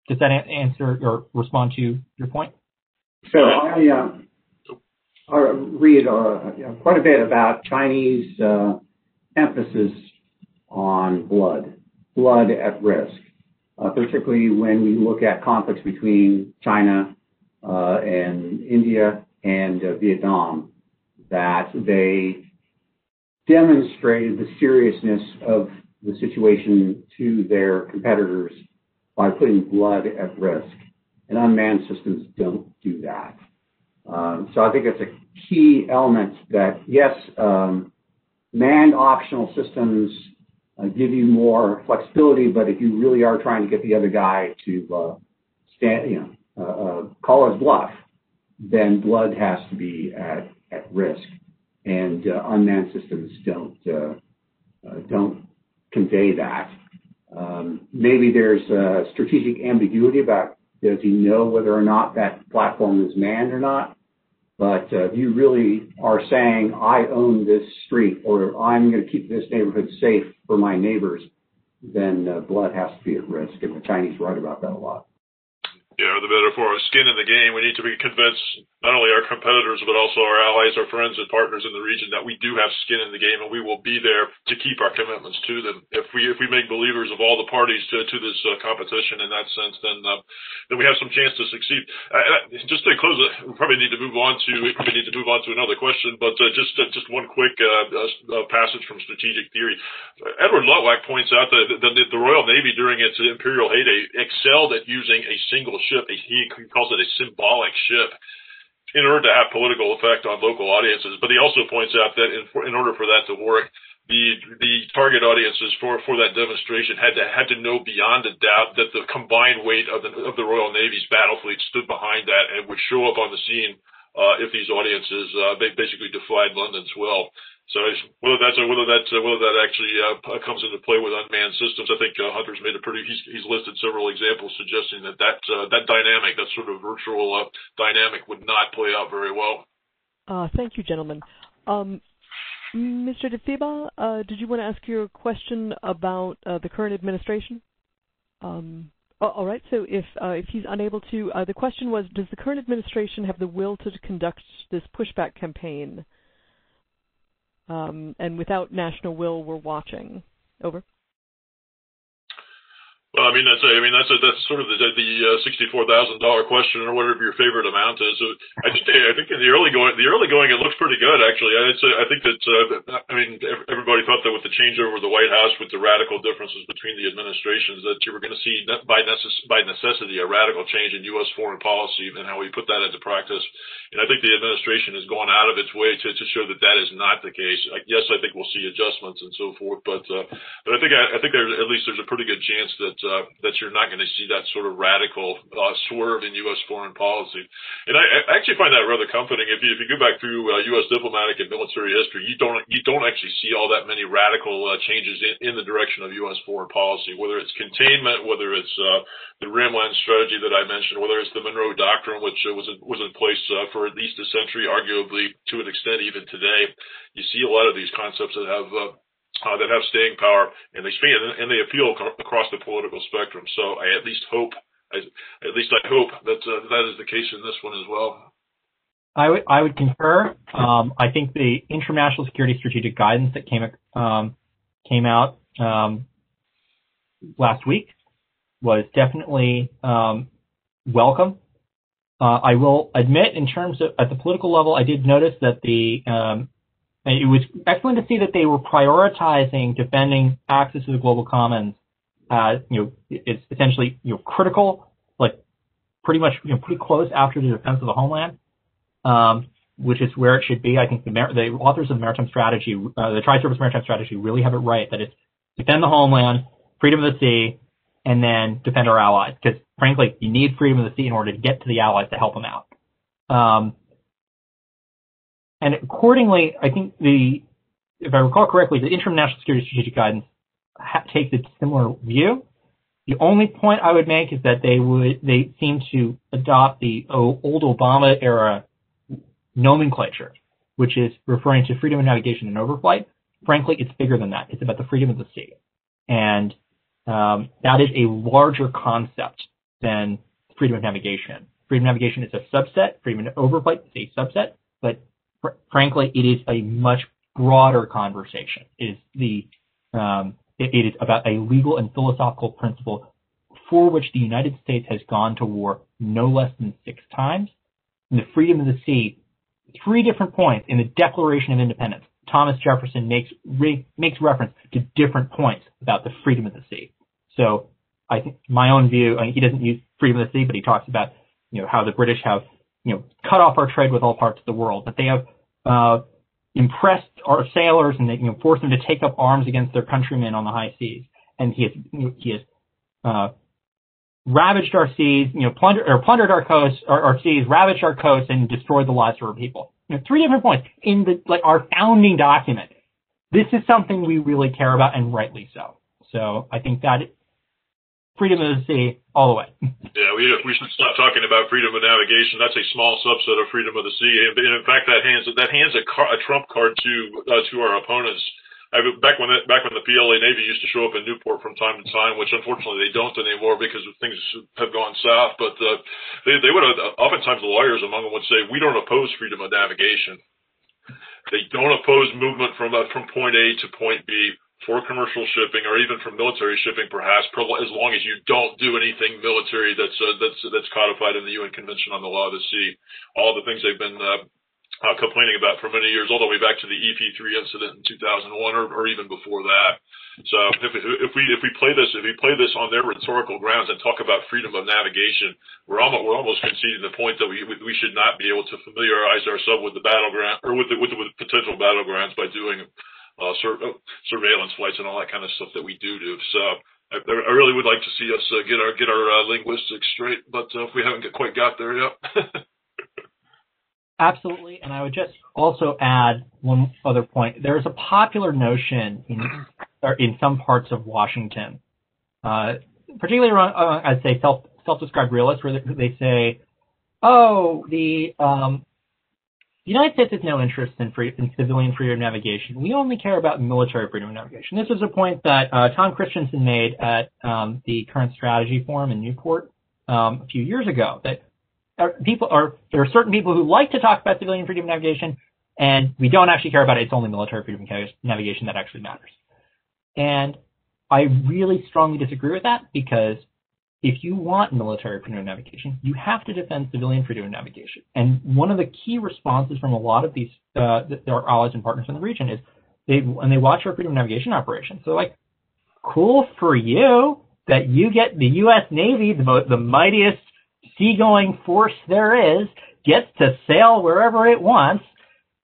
does that answer or respond to your point? So I uh, or read uh, quite a bit about Chinese uh, emphasis on blood, blood at risk, uh, particularly when we look at conflicts between China uh, and India and uh, Vietnam, that they demonstrated the seriousness of the situation to their competitors by putting blood at risk. And unmanned systems don't do that. Um, so I think it's a key element that, yes, um, manned optional systems uh, give you more flexibility, but if you really are trying to get the other guy to uh, stand, you know, uh, uh call his bluff, then blood has to be at, at risk. And uh, unmanned systems don't uh, don't convey that. Um, maybe there's a strategic ambiguity about Does he know whether or not that platform is manned or not? But uh, if you really are saying, I own this street or I'm going to keep this neighborhood safe for my neighbors, then uh, blood has to be at risk. And the Chinese write about that a lot you know, the metaphor of skin in the game, we need to be convinced not only our competitors, but also our allies, our friends and partners in the region that we do have skin in the game and we will be there to keep our commitments to them. If we, if we make believers of all the parties to, to this uh, competition in that sense, then, uh, then we have some chance to succeed. Uh, just to close we probably need to move on to, we need to move on to another question, but uh, just, uh, just one quick uh, passage from strategic theory. Edward Luttwak points out that the, the Royal Navy during its imperial heyday excelled at using a single ship. He calls it a symbolic ship in order to have political effect on local audiences. But he also points out that in, in order for that to work, the the target audiences for for that demonstration had to had to know beyond a doubt that the combined weight of the of the Royal Navy's battle fleet stood behind that and would show up on the scene uh, if these audiences uh, basically defied London's will. So whether that's whether that's whether that actually uh, comes into play with unmanned systems, I think uh, Hunter's made a pretty. He's, he's listed several examples suggesting that that uh, that dynamic, that sort of virtual uh, dynamic, would not play out very well. Uh, thank you, gentlemen. Um, Mr. DeFiba, uh, did you want to ask your question about the current administration? Um, all right. So if if he's unable to, the question was: Does the current administration have the will to conduct this pushback campaign? Um, and without national will, we're watching. Over. Well, I mean that's a, I mean that's a, that's sort of the the uh, sixty four thousand dollar question or whatever your favorite amount is. So I just I think in the early going the early going it looks pretty good actually. Say I think that uh, I mean everybody thought that with the changeover of the White House with the radical differences between the administrations that you were going to see by necess- by necessity a radical change in U.S. foreign policy and how we put that into practice. And I think the administration has gone out of its way to to show that that is not the case. Yes, I think we'll see adjustments and so forth, but uh, but I think I, I think there at least there's a pretty good chance that uh, that you're not going to see that sort of radical uh, swerve in U.S. foreign policy. And I, I actually find that rather comforting. If you, if you go back through uh, U.S. diplomatic and military history, you don't you don't actually see all that many radical uh, changes in, in the direction of U.S. foreign policy, whether it's containment, whether it's uh, the Rimland strategy that I mentioned, whether it's the Monroe Doctrine, which uh, was in, was in place uh, for at least a century, arguably to an extent even today. You see a lot of these concepts that have uh, uh, that have staying power, and they span and they appeal across the political spectrum. So I at least hope, I, at least I hope that uh, that is the case in this one as well. I would I would concur. Um, I think the interim national security strategic guidance that came um, came out um, last week was definitely um, welcome. Uh, I will admit, in terms of at the political level, I did notice that the um, it was excellent to see that they were prioritizing defending access to the global commons. Uh, you know, it's essentially you know critical, like pretty much you know pretty close after the defense of the homeland, um, which is where it should be. I think the, the authors of maritime strategy, uh, the tri-service maritime strategy, really have it right that it's defend the homeland, freedom of the sea, and then defend our allies. Because frankly, you need freedom of the sea in order to get to the allies to help them out. Um, and accordingly, I think the, if I recall correctly, the interim national security strategic guidance ha- takes a similar view. The only point I would make is that they would, they seem to adopt the old Obama era nomenclature, which is referring to freedom of navigation and overflight. Frankly, it's bigger than that. It's about the freedom of the sea. And um, that is a larger concept than freedom of navigation. Freedom of navigation is a subset. Freedom of overflight is a subset. But fr- frankly, it is a much broader conversation. It is the um, it, it is about a legal and philosophical principle for which the United States has gone to war no less than six times. The freedom of the sea, three different points in the Declaration of Independence, Thomas Jefferson makes re, makes reference to different points about the freedom of the sea. So I think my own view, I mean, he doesn't use freedom of the sea, but he talks about you know how the British have you know, cut off our trade with all parts of the world, that they have uh, impressed our sailors and they, you know, forced them to take up arms against their countrymen on the high seas. And he has, he has uh, ravaged our seas, you know, plundered or plundered our coasts, our, our seas, ravaged our coasts, and destroyed the lives of our people. You know, three different points in the like our founding document. This is something we really care about, and rightly so. So I think that freedom of the sea all the way. Yeah, we we should stop talking about freedom of navigation. That's a small subset of freedom of the sea, and in fact, that hands that hands a, car, a trump card to uh, to our opponents. I, back when it, back when the PLA Navy used to show up in Newport from time to time, which unfortunately they don't anymore because things have gone south. But uh, they they would have, oftentimes the lawyers among them would say we don't oppose freedom of navigation. They don't oppose movement from uh, from point A to point B for commercial shipping or even for military shipping, perhaps, as long as you don't do anything military that's uh, that's that's codified in the UN Convention on the Law of the Sea. All the things they've been uh, uh, complaining about for many years, all the way back to the EP3 incident in 2001 or, or even before that. So if, if we if we play this if we play this on their rhetorical grounds and talk about freedom of navigation, we're almost we're almost conceding the point that we we should not be able to familiarize ourselves with the battleground or with the, with the with potential battlegrounds by doing uh, sur- surveillance flights and all that kind of stuff that we do do. So I, I really would like to see us uh, get our get our uh, linguistics straight, but uh, if we haven't quite got there yet. (laughs) Absolutely, and I would just also add one other point. There is a popular notion in in some parts of Washington, uh, particularly around uh, I'd say self self-described realists, where they say, "Oh, the um, the United States has no interest in, free, in civilian freedom of navigation. We only care about military freedom of navigation. This was a point that uh, Tom Christensen made at um, the Current Strategy Forum in Newport um, a few years ago. That people are there are certain people who like to talk about civilian freedom of navigation, and we don't actually care about it. It's only military freedom of navigation that actually matters. And I really strongly disagree with that because if you want military freedom of navigation, you have to defend civilian freedom of navigation. And one of the key responses from a lot of these uh, our allies and partners in the region is they when they watch our freedom of navigation operations, they're like, "Cool for you that you get the U.S. Navy, the the mightiest seagoing force there is, gets to sail wherever it wants,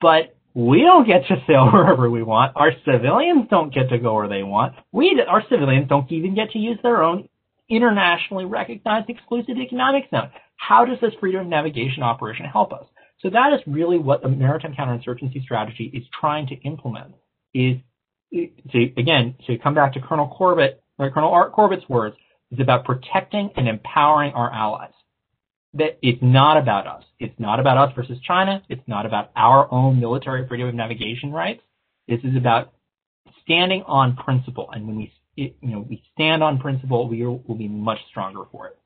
but." We don't get to sail (laughs) wherever we want. Our civilians don't get to go where they want. We, our civilians don't even get to use their own internationally recognized exclusive economic zone. How does this freedom of navigation operation help us? So that is really what the maritime counterinsurgency strategy is trying to implement. Is to again to come back to Colonel Corbett or Colonel Art Corbett's words is about protecting and empowering our allies. That it's not about us. It's not about us versus China. It's not about our own military freedom of navigation rights. This is about standing on principle. And when we it, you know, we stand on principle, we will be much stronger for it.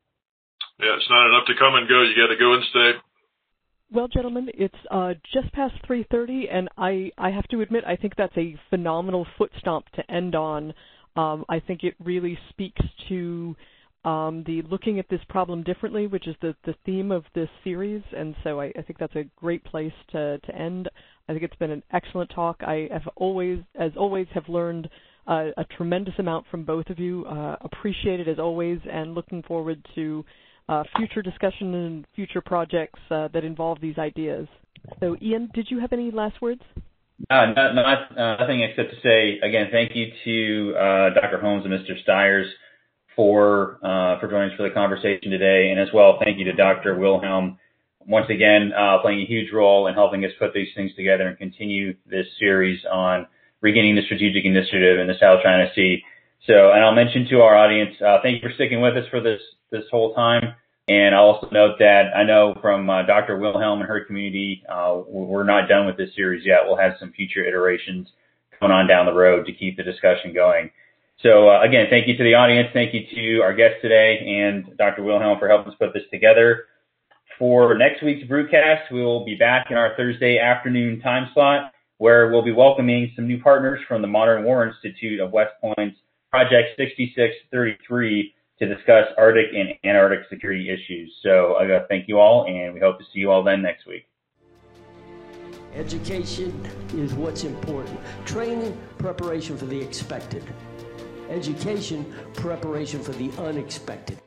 Yeah, it's not enough to come and go. You got to go and stay. Well, gentlemen, it's uh, just past 3:30, and I I have to admit I think that's a phenomenal foot stomp to end on. Um, I think it really speaks to um, the looking at this problem differently, which is the the theme of this series, and so I, I think that's a great place to to end. I think it's been an excellent talk. I have always, as always, have learned uh, a tremendous amount from both of you. Uh, appreciate it as always, and looking forward to uh, future discussion and future projects uh, that involve these ideas. So, Ian, did you have any last words? Uh, not, not uh, nothing except to say again, thank you to Dr. Holmes and Mr. Stires for for joining us for the conversation today, and as well, thank you to Dr. Wilhelm once again playing a huge role in helping us put these things together and continue this series on regaining the strategic initiative in the South China Sea. So, and I'll mention to our audience, uh, thank you for sticking with us for this this whole time. And I'll also note that I know from uh, Dr. Wilhelm and her community, uh, we're not done with this series yet. We'll have some future iterations coming on down the road to keep the discussion going. So uh, again, thank you to the audience. Thank you to our guest today and Dr. Wilhelm for helping us put this together. For next week's broadcast, we will be back in our Thursday afternoon time slot where we'll be welcoming some new partners from the Modern War Institute of West Point's Project 6633 to discuss Arctic and Antarctic security issues. So I got to thank you all, and we hope to see you all then next week. Education is what's important. Training, preparation for the expected. Education, preparation for the unexpected.